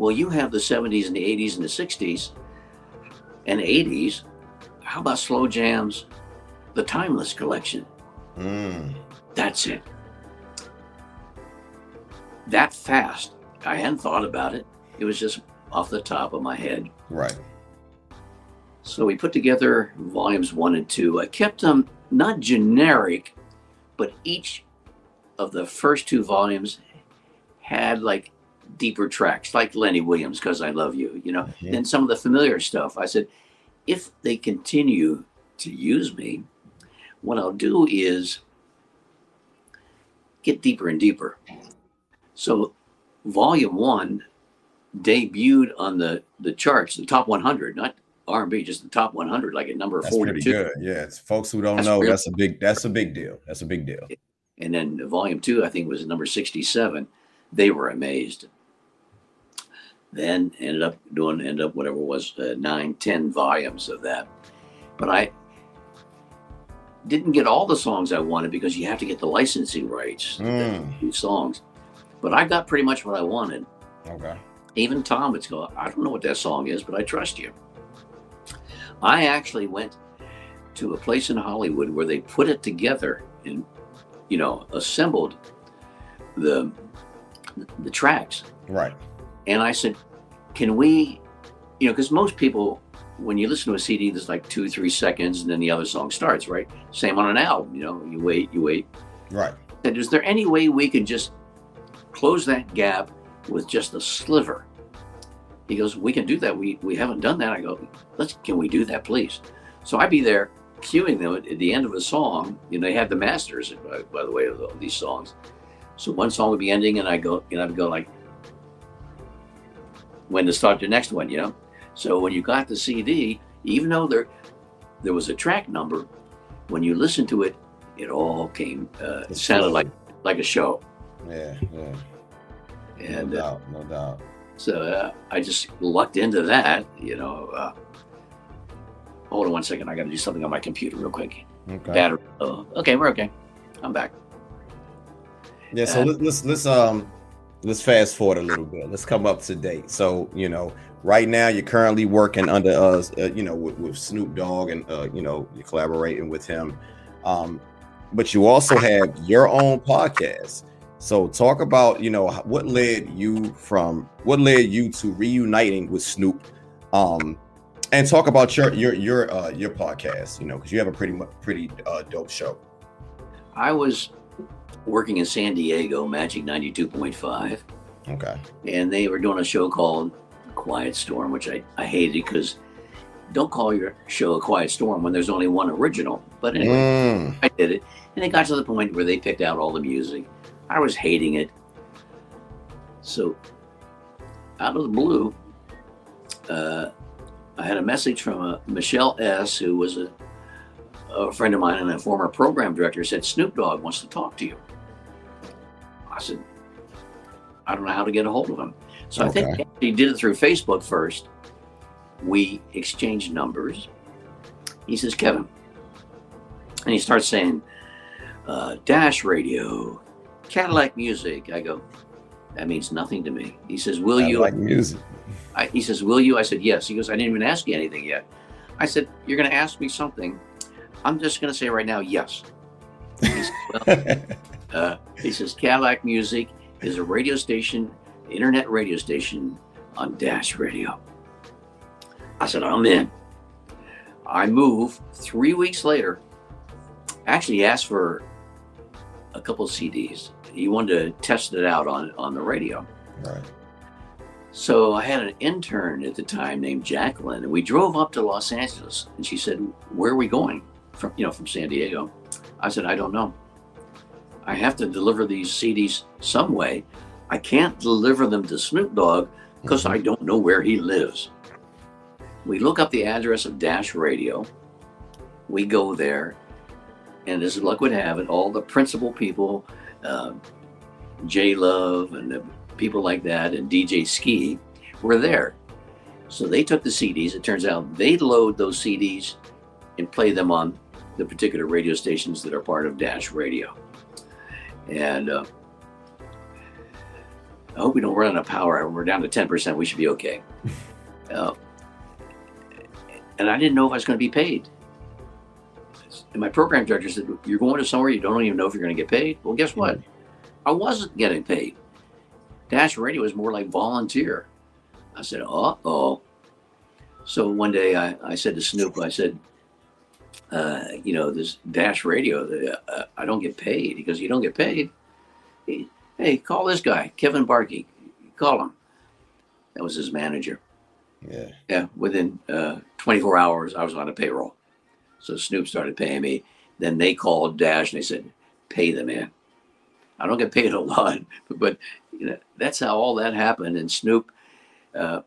well, you have the 70s and the 80s and the 60s and 80s. How about Slow Jams, the Timeless Collection? Mm. That's it. That fast. I hadn't thought about it. It was just off the top of my head. Right. So we put together volumes one and two. I kept them not generic, but each of the first two volumes had like deeper tracks, like Lenny Williams, Because I Love You, you know, mm-hmm. and some of the familiar stuff. I said, if they continue to use me, what I'll do is get deeper and deeper. So, volume one debuted on the the charts, the top 100, not R&B, just the top 100, like at number that's 42. Pretty good. Yeah, it's folks who don't that's know. That's a big. That's a big deal. That's a big deal. And then volume two, I think, was number 67. They were amazed. Then ended up doing, ended up whatever was uh, nine, ten volumes of that. But I didn't get all the songs I wanted because you have to get the licensing rights mm. these songs. But I got pretty much what I wanted. Okay. Even Tom would go, I don't know what that song is, but I trust you. I actually went to a place in Hollywood where they put it together and, you know, assembled the the tracks. Right. And I said, can we, you know, because most people, when you listen to a CD, there's like two, three seconds, and then the other song starts, right? Same on an album, you know, you wait, you wait. Right. And is there any way we could just close that gap with just a sliver? He goes, we can do that. We we haven't done that. I go, let's can we do that, please? So I'd be there cueing them at, the end of a song. You know, they had the masters, by, by the way, of, of these songs. So one song would be ending, and I go, and I'd go like, when to start the next one, you know. So when you got the CD, even though there there was a track number, when you listened to it, it all came. Uh, it sounded like like a show. Yeah, yeah. And no uh, doubt, uh, no doubt. So uh, I just lucked into that, you know. Uh, hold on one second. I got to do something on my computer real quick. Okay. Battery. Oh, okay, we're okay. I'm back. Yeah. So let's, let's let's um let's fast forward a little bit. Let's come up to date. So you know, right now you're currently working under us, uh, you know, with, with Snoop Dogg, and uh, you know, you're collaborating with him. Um, but you also have your own podcast. So talk about, you know, what led you from what led you to reuniting with Snoop. Um and talk about your your your uh your podcast, you know, because you have a pretty pretty uh, dope show. I was working in San Diego, Magic 92.5. Okay. And they were doing a show called Quiet Storm, which I, I hated because don't call your show a Quiet Storm when there's only one original. But anyway, mm. I did it. And it got to the point where they picked out all the music. I was hating it. So, out of the blue, uh, I had a message from a uh, Michelle S., who was a, a, friend of mine and a former program director, said Snoop Dogg wants to talk to you. I said, I don't know how to get a hold of him. So okay. I think he did it through Facebook first. We exchanged numbers. He says, Kevin, and he starts saying, uh, Dash Radio, Cadillac music. I go, that means nothing to me. He says, will you? Like music. I, he says, will you? I said, yes. He goes, I didn't even ask you anything yet. I said, you're going to ask me something. I'm just going to say right now, yes. (laughs) He, says, well, uh, he says, Cadillac music. is a radio station, internet radio station on Dash Radio. I said, I'm in. I move three weeks later. Actually, he asked for a couple CDs. He wanted to test it out on, on the radio. Right. So I had an intern at the time named Jacqueline, and we drove up to Los Angeles. And she said, "Where are we going?" From you know, from San Diego. I said, "I don't know. I have to deliver these CDs some way. I can't deliver them to Snoop Dogg because I don't know where he lives." We look up the address of Dash Radio. We go there, and as luck would have it, all the principal people, uh, J Love and the people like that and DJ Skee were there. So they took the CDs. It turns out they load those CDs and play them on the particular radio stations that are part of Dash Radio. And uh, I hope we don't run out of power. We're down to 10%. We should be okay. (laughs) Uh, and I didn't know if I was going to be paid. And my program director said, You're going to somewhere you don't even know if you're going to get paid? Well, guess what? I wasn't getting paid. Dash Radio is more like volunteer. I said, uh oh. So one day I, I said to Snoop, I said, uh, you know, this Dash Radio, uh, I don't get paid. He goes, You don't get paid? He, hey, call this guy, Kevin Barkey. Call him. That was his manager. Yeah. Yeah. Within uh, 24 hours, I was on a payroll. So Snoop started paying me. Then they called Dash and they said, Pay the man. I don't get paid a lot, but, (laughs) but you know, that's how all that happened. And Snoop, uh,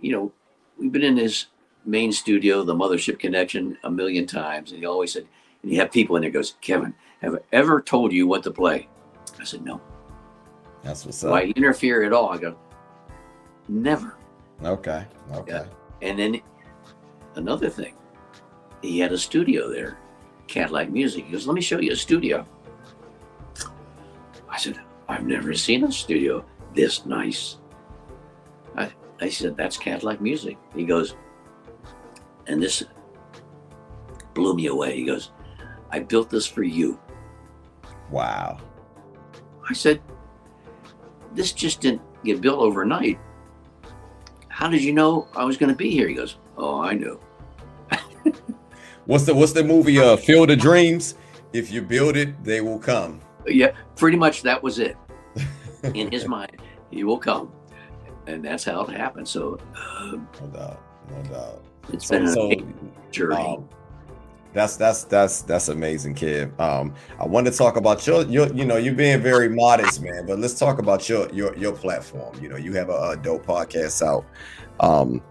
you know, we've been in his main studio, the Mothership Connection, a million times, and he always said, and you have people in there goes, Kevin, have I ever told you what to play? I said, no. That's what's up. Why interfere at all? I go, never. Okay. Okay. Yeah. And then another thing, he had a studio there, Cadillac Music. He goes, let me show you a studio. I said, I've never seen a studio this nice. I, I said, that's Cadillac music. He goes, and this blew me away. He goes, I built this for you. Wow. I said, this just didn't get built overnight. How did you know I was going to be here? He goes, oh, I knew. (laughs) what's the what's the movie uh Field of Dreams? If you build it, they will come. Yeah, pretty much that was it. (laughs) In his mind, he will come. And that's how it happened. So, um, No doubt. No doubt. It's been so big journey. um, that's that's that's that's amazing, kid. Um, I want to talk about your your you know you being very modest, man. But let's talk about your your your platform. You know, you have a, a dope podcast out. Um,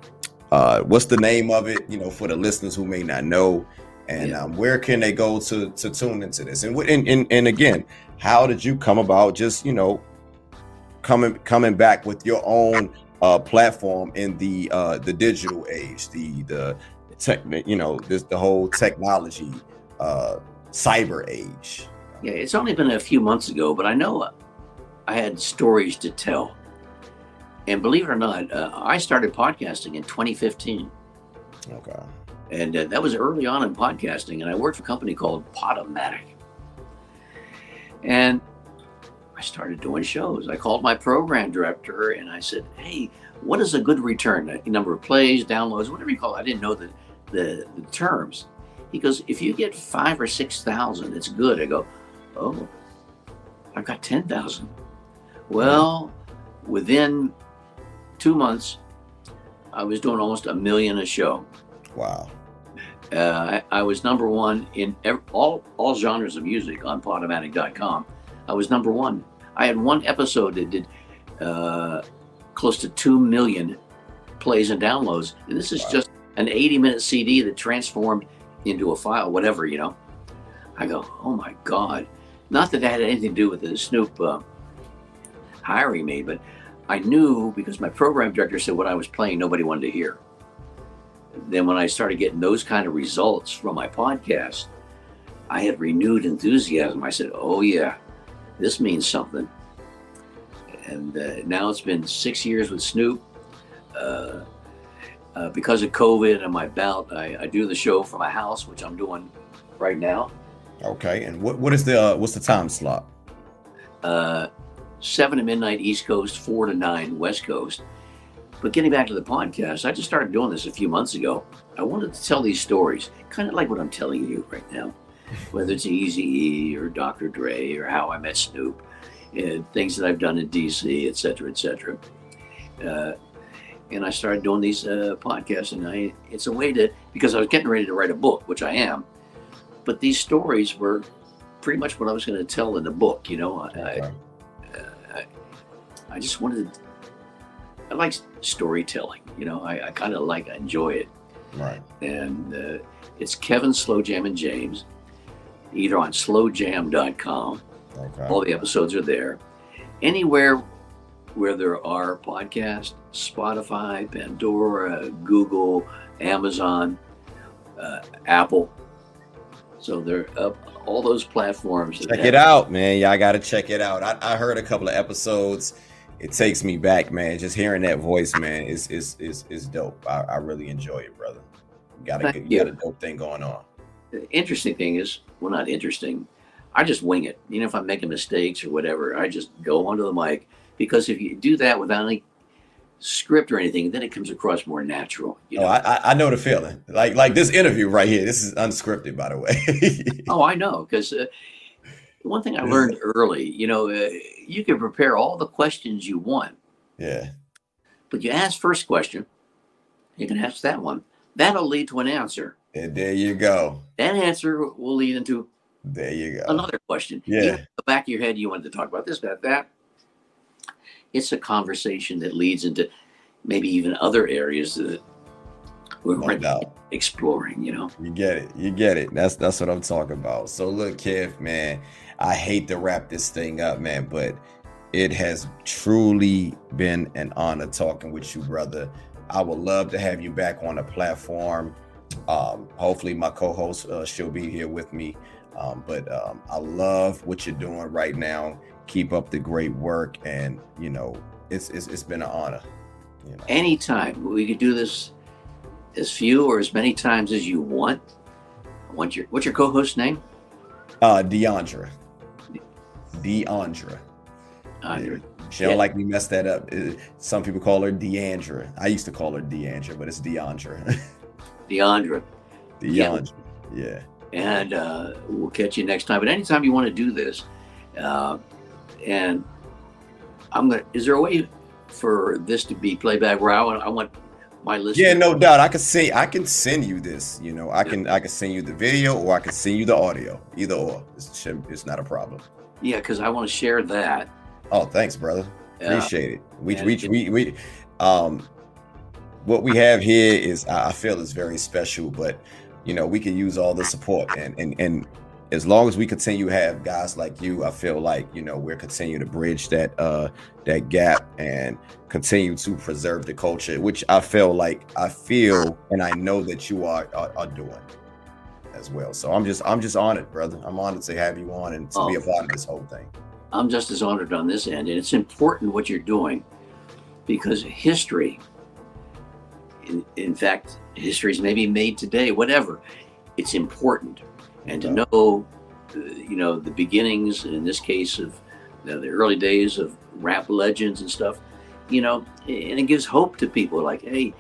uh, what's the name of it? You know, for the listeners who may not know, and um, where can they go to to tune into this? And, and and and again, how did you come about? Just you know, coming coming back with your own uh platform in the uh the digital age, the the tech, you know, this the whole technology, uh, cyber age. Yeah, it's only been a few months ago, but I know I had stories to tell. And believe it or not, uh, I started podcasting in 2015. Okay. And uh, that was early on in podcasting. And I worked for a company called Podomatic. And I started doing shows. I called my program director and I said, Hey, what is a good return? A number of plays, downloads, whatever you call it. I didn't know the, the, the terms. He goes, If you get five or 6,000, it's good. I go, Oh, I've got 10,000. Well, within two months, I was doing almost a million a show. Wow. Uh, I, I was number one in all all genres of music on Podomatic.com. I was number one. I had one episode that did uh, close to two million plays and downloads, and this is Wow. just an 80 minute CD that transformed into a file, whatever you know. I go, oh my god! Not that that had anything to do with the Snoop uh, hiring me, but I knew because my program director said what I was playing nobody wanted to hear then when I started getting those kind of results from my podcast, I had renewed enthusiasm. I said, "Oh yeah, this means something." And uh, now it's been six years with Snoop. Uh, uh, because of COVID and my bout, I, I do the show from my house, which I'm doing right now. Okay. And what what is the uh, what's the time slot? Uh, seven to midnight East Coast, four to nine West Coast. But getting back to the podcast, I just started doing this a few months ago. I wanted to tell these stories, kind of like what I'm telling you right now, whether it's Easy E or Dr. Dre or how I met Snoop, and things that I've done in DC, et cetera, et cetera. Uh, and I started doing these uh, podcasts, and I it's a way to because I was getting ready to write a book, which I am. But these stories were pretty much what I was going to tell in the book. You know, I. I, I, I just wanted. I like storytelling. You know, I, I kind of like, I enjoy it. Right. And uh, it's Kevin Slow Jam and James, either on slowjam.com. Okay. All the episodes are there. Anywhere where there are podcasts, Spotify, Pandora, Google, Amazon, uh, Apple. So they're up all those platforms. Check it out, man. Y'all got to check it out. I, I heard a couple of episodes. It takes me back, man. Just hearing that voice, man, is is is is dope. I, I really enjoy it, brother. You got a you got a dope thing going on. The interesting thing is, well, not interesting. I just wing it. You know, if I'm making mistakes or whatever, I just go onto the mic because if you do that without any script or anything, then it comes across more natural. You Oh, know? I, I I know the feeling. Like like this interview right here. This is unscripted, by the way. (laughs) Oh, I know. Because uh, one thing I learned early, you know, uh, you can prepare all the questions you want, yeah. but you ask first question, you can ask that one. That'll lead to an answer. And there you go. That answer will lead into There you go. another question. Yeah. The back of your head, you wanted to talk about this, about that. It's a conversation that leads into maybe even other areas that we're No doubt. exploring, you know. You get it. You get it. That's that's what I'm talking about. So look, Kev, man, I hate to wrap this thing up, man, but it has truly been an honor talking with you, brother. I would love to have you back on the platform. Um, hopefully, my co-host uh, she'll be here with me. Um, but um, I love what you're doing right now. Keep up the great work, and you know, it's it's, it's been an honor. You know, Anytime we could do this as few or as many times as you want. I want your what's your co-host name? uh, Deandra, Deandra. She don't Yeah. like me mess that up. Uh, Some people call her Deandra. I used to call her Deandra, but it's Deandra. (laughs) Deandra. Yeah. Yeah. And uh, we'll catch you next time. But anytime you want to do this, uh, and I'm gonna. Is there a way for this to be playback where I want, I want my list. Yeah, no doubt. I can see I can send you this. You know, I can I can send you the video or I can send you the audio. Either or. It's, it's not a problem. Yeah, because I want to share that. Oh, thanks, brother. Uh, Appreciate it. We we, it- we we um what we have here is I feel is very special, but you know, we can use all the support and and and as long as we continue to have guys like you, I feel like you know we're continuing to bridge that uh that gap and continue to preserve the culture, which I feel like I feel and I know that you are are, are doing as well. So I'm just I'm just honored, brother. I'm honored to have you on and to be a Oh. part of this whole thing. I'm just as honored on this end, and it's important what you're doing because history, in, in fact, history is maybe made today, whatever. It's important, and to know, uh, you know, the beginnings in this case of you know, the early days of rap legends and stuff, you know, and it gives hope to people. Like, hey,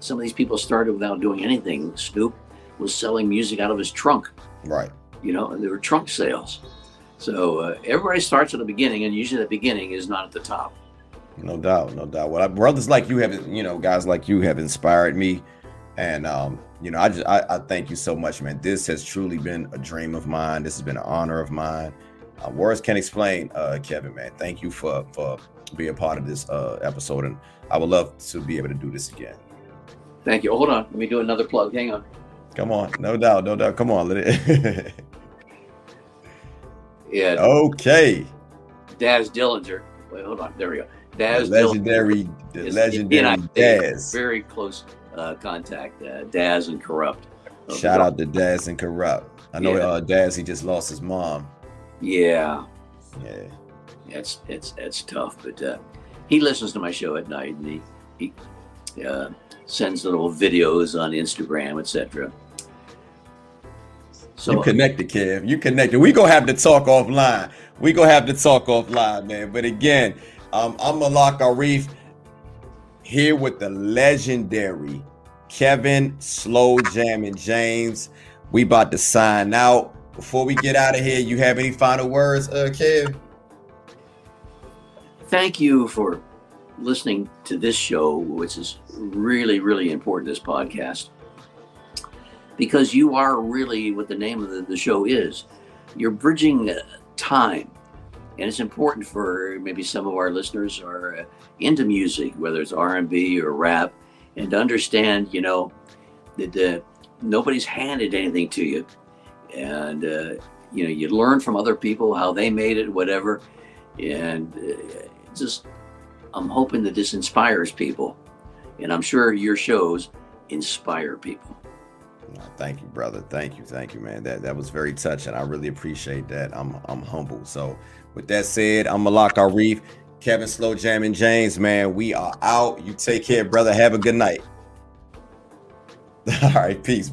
some of these people started without doing anything. Snoop was selling music out of his trunk Right. you know, and there were trunk sales. So uh, everybody starts at the beginning, and usually the beginning is not at the top. No doubt, no doubt. Well, brothers like you have, you know, guys like you have inspired me, and um, you know, I just I, I thank you so much, man. This has truly been a dream of mine. This has been an honor of mine. Uh, words can't explain, uh, Kevin, man. Thank you for for being a part of this uh episode, and I would love to be able to do this again. Thank you. Oh, hold on. Let me do another plug. Hang on. Come on, no doubt, no doubt. Come on, let it. (laughs) Yeah, okay, Daz Dillinger. Wait, hold on. There we go. The Daz Dillinger. legendary, the is- legendary I Daz. Very close uh, contact. Uh, Daz and Kurupt. Uh, Shout out to Daz and Kurupt. I know Yeah. uh, Daz. He just lost his mom. Yeah, Yeah. it's it's it's tough, but uh, he listens to my show at night, and he he uh, sends little videos on Instagram, etc. So you connected, Kev. You connected. We gonna have to talk offline. We gonna have to talk offline, man. But again, um, I'm Malak Arif here with the legendary Kevin Slow Jamming James. We about to sign out. Before we get out of here, you have any final words, uh, Kev? Thank you for listening to this show, which is really, really important. This podcast because you are really what the name of the, the show is. You're bridging uh, time. And it's important for maybe some of our listeners are uh, into music, whether it's R&B or rap, and to understand, you know, that uh, nobody's handed anything to you. And, uh, you know, you learn from other people how they made it, whatever. And uh, just, I'm hoping that this inspires people. And I'm sure your shows inspire people. Thank you, brother. Thank you, thank you, man. That that was very touching. I really appreciate that. I'm I'm humble. So with that said, I'm Malak Arif, Kevin Slow Jamming James, man. We are out. You take care, brother. Have a good night. (laughs) All right, peace.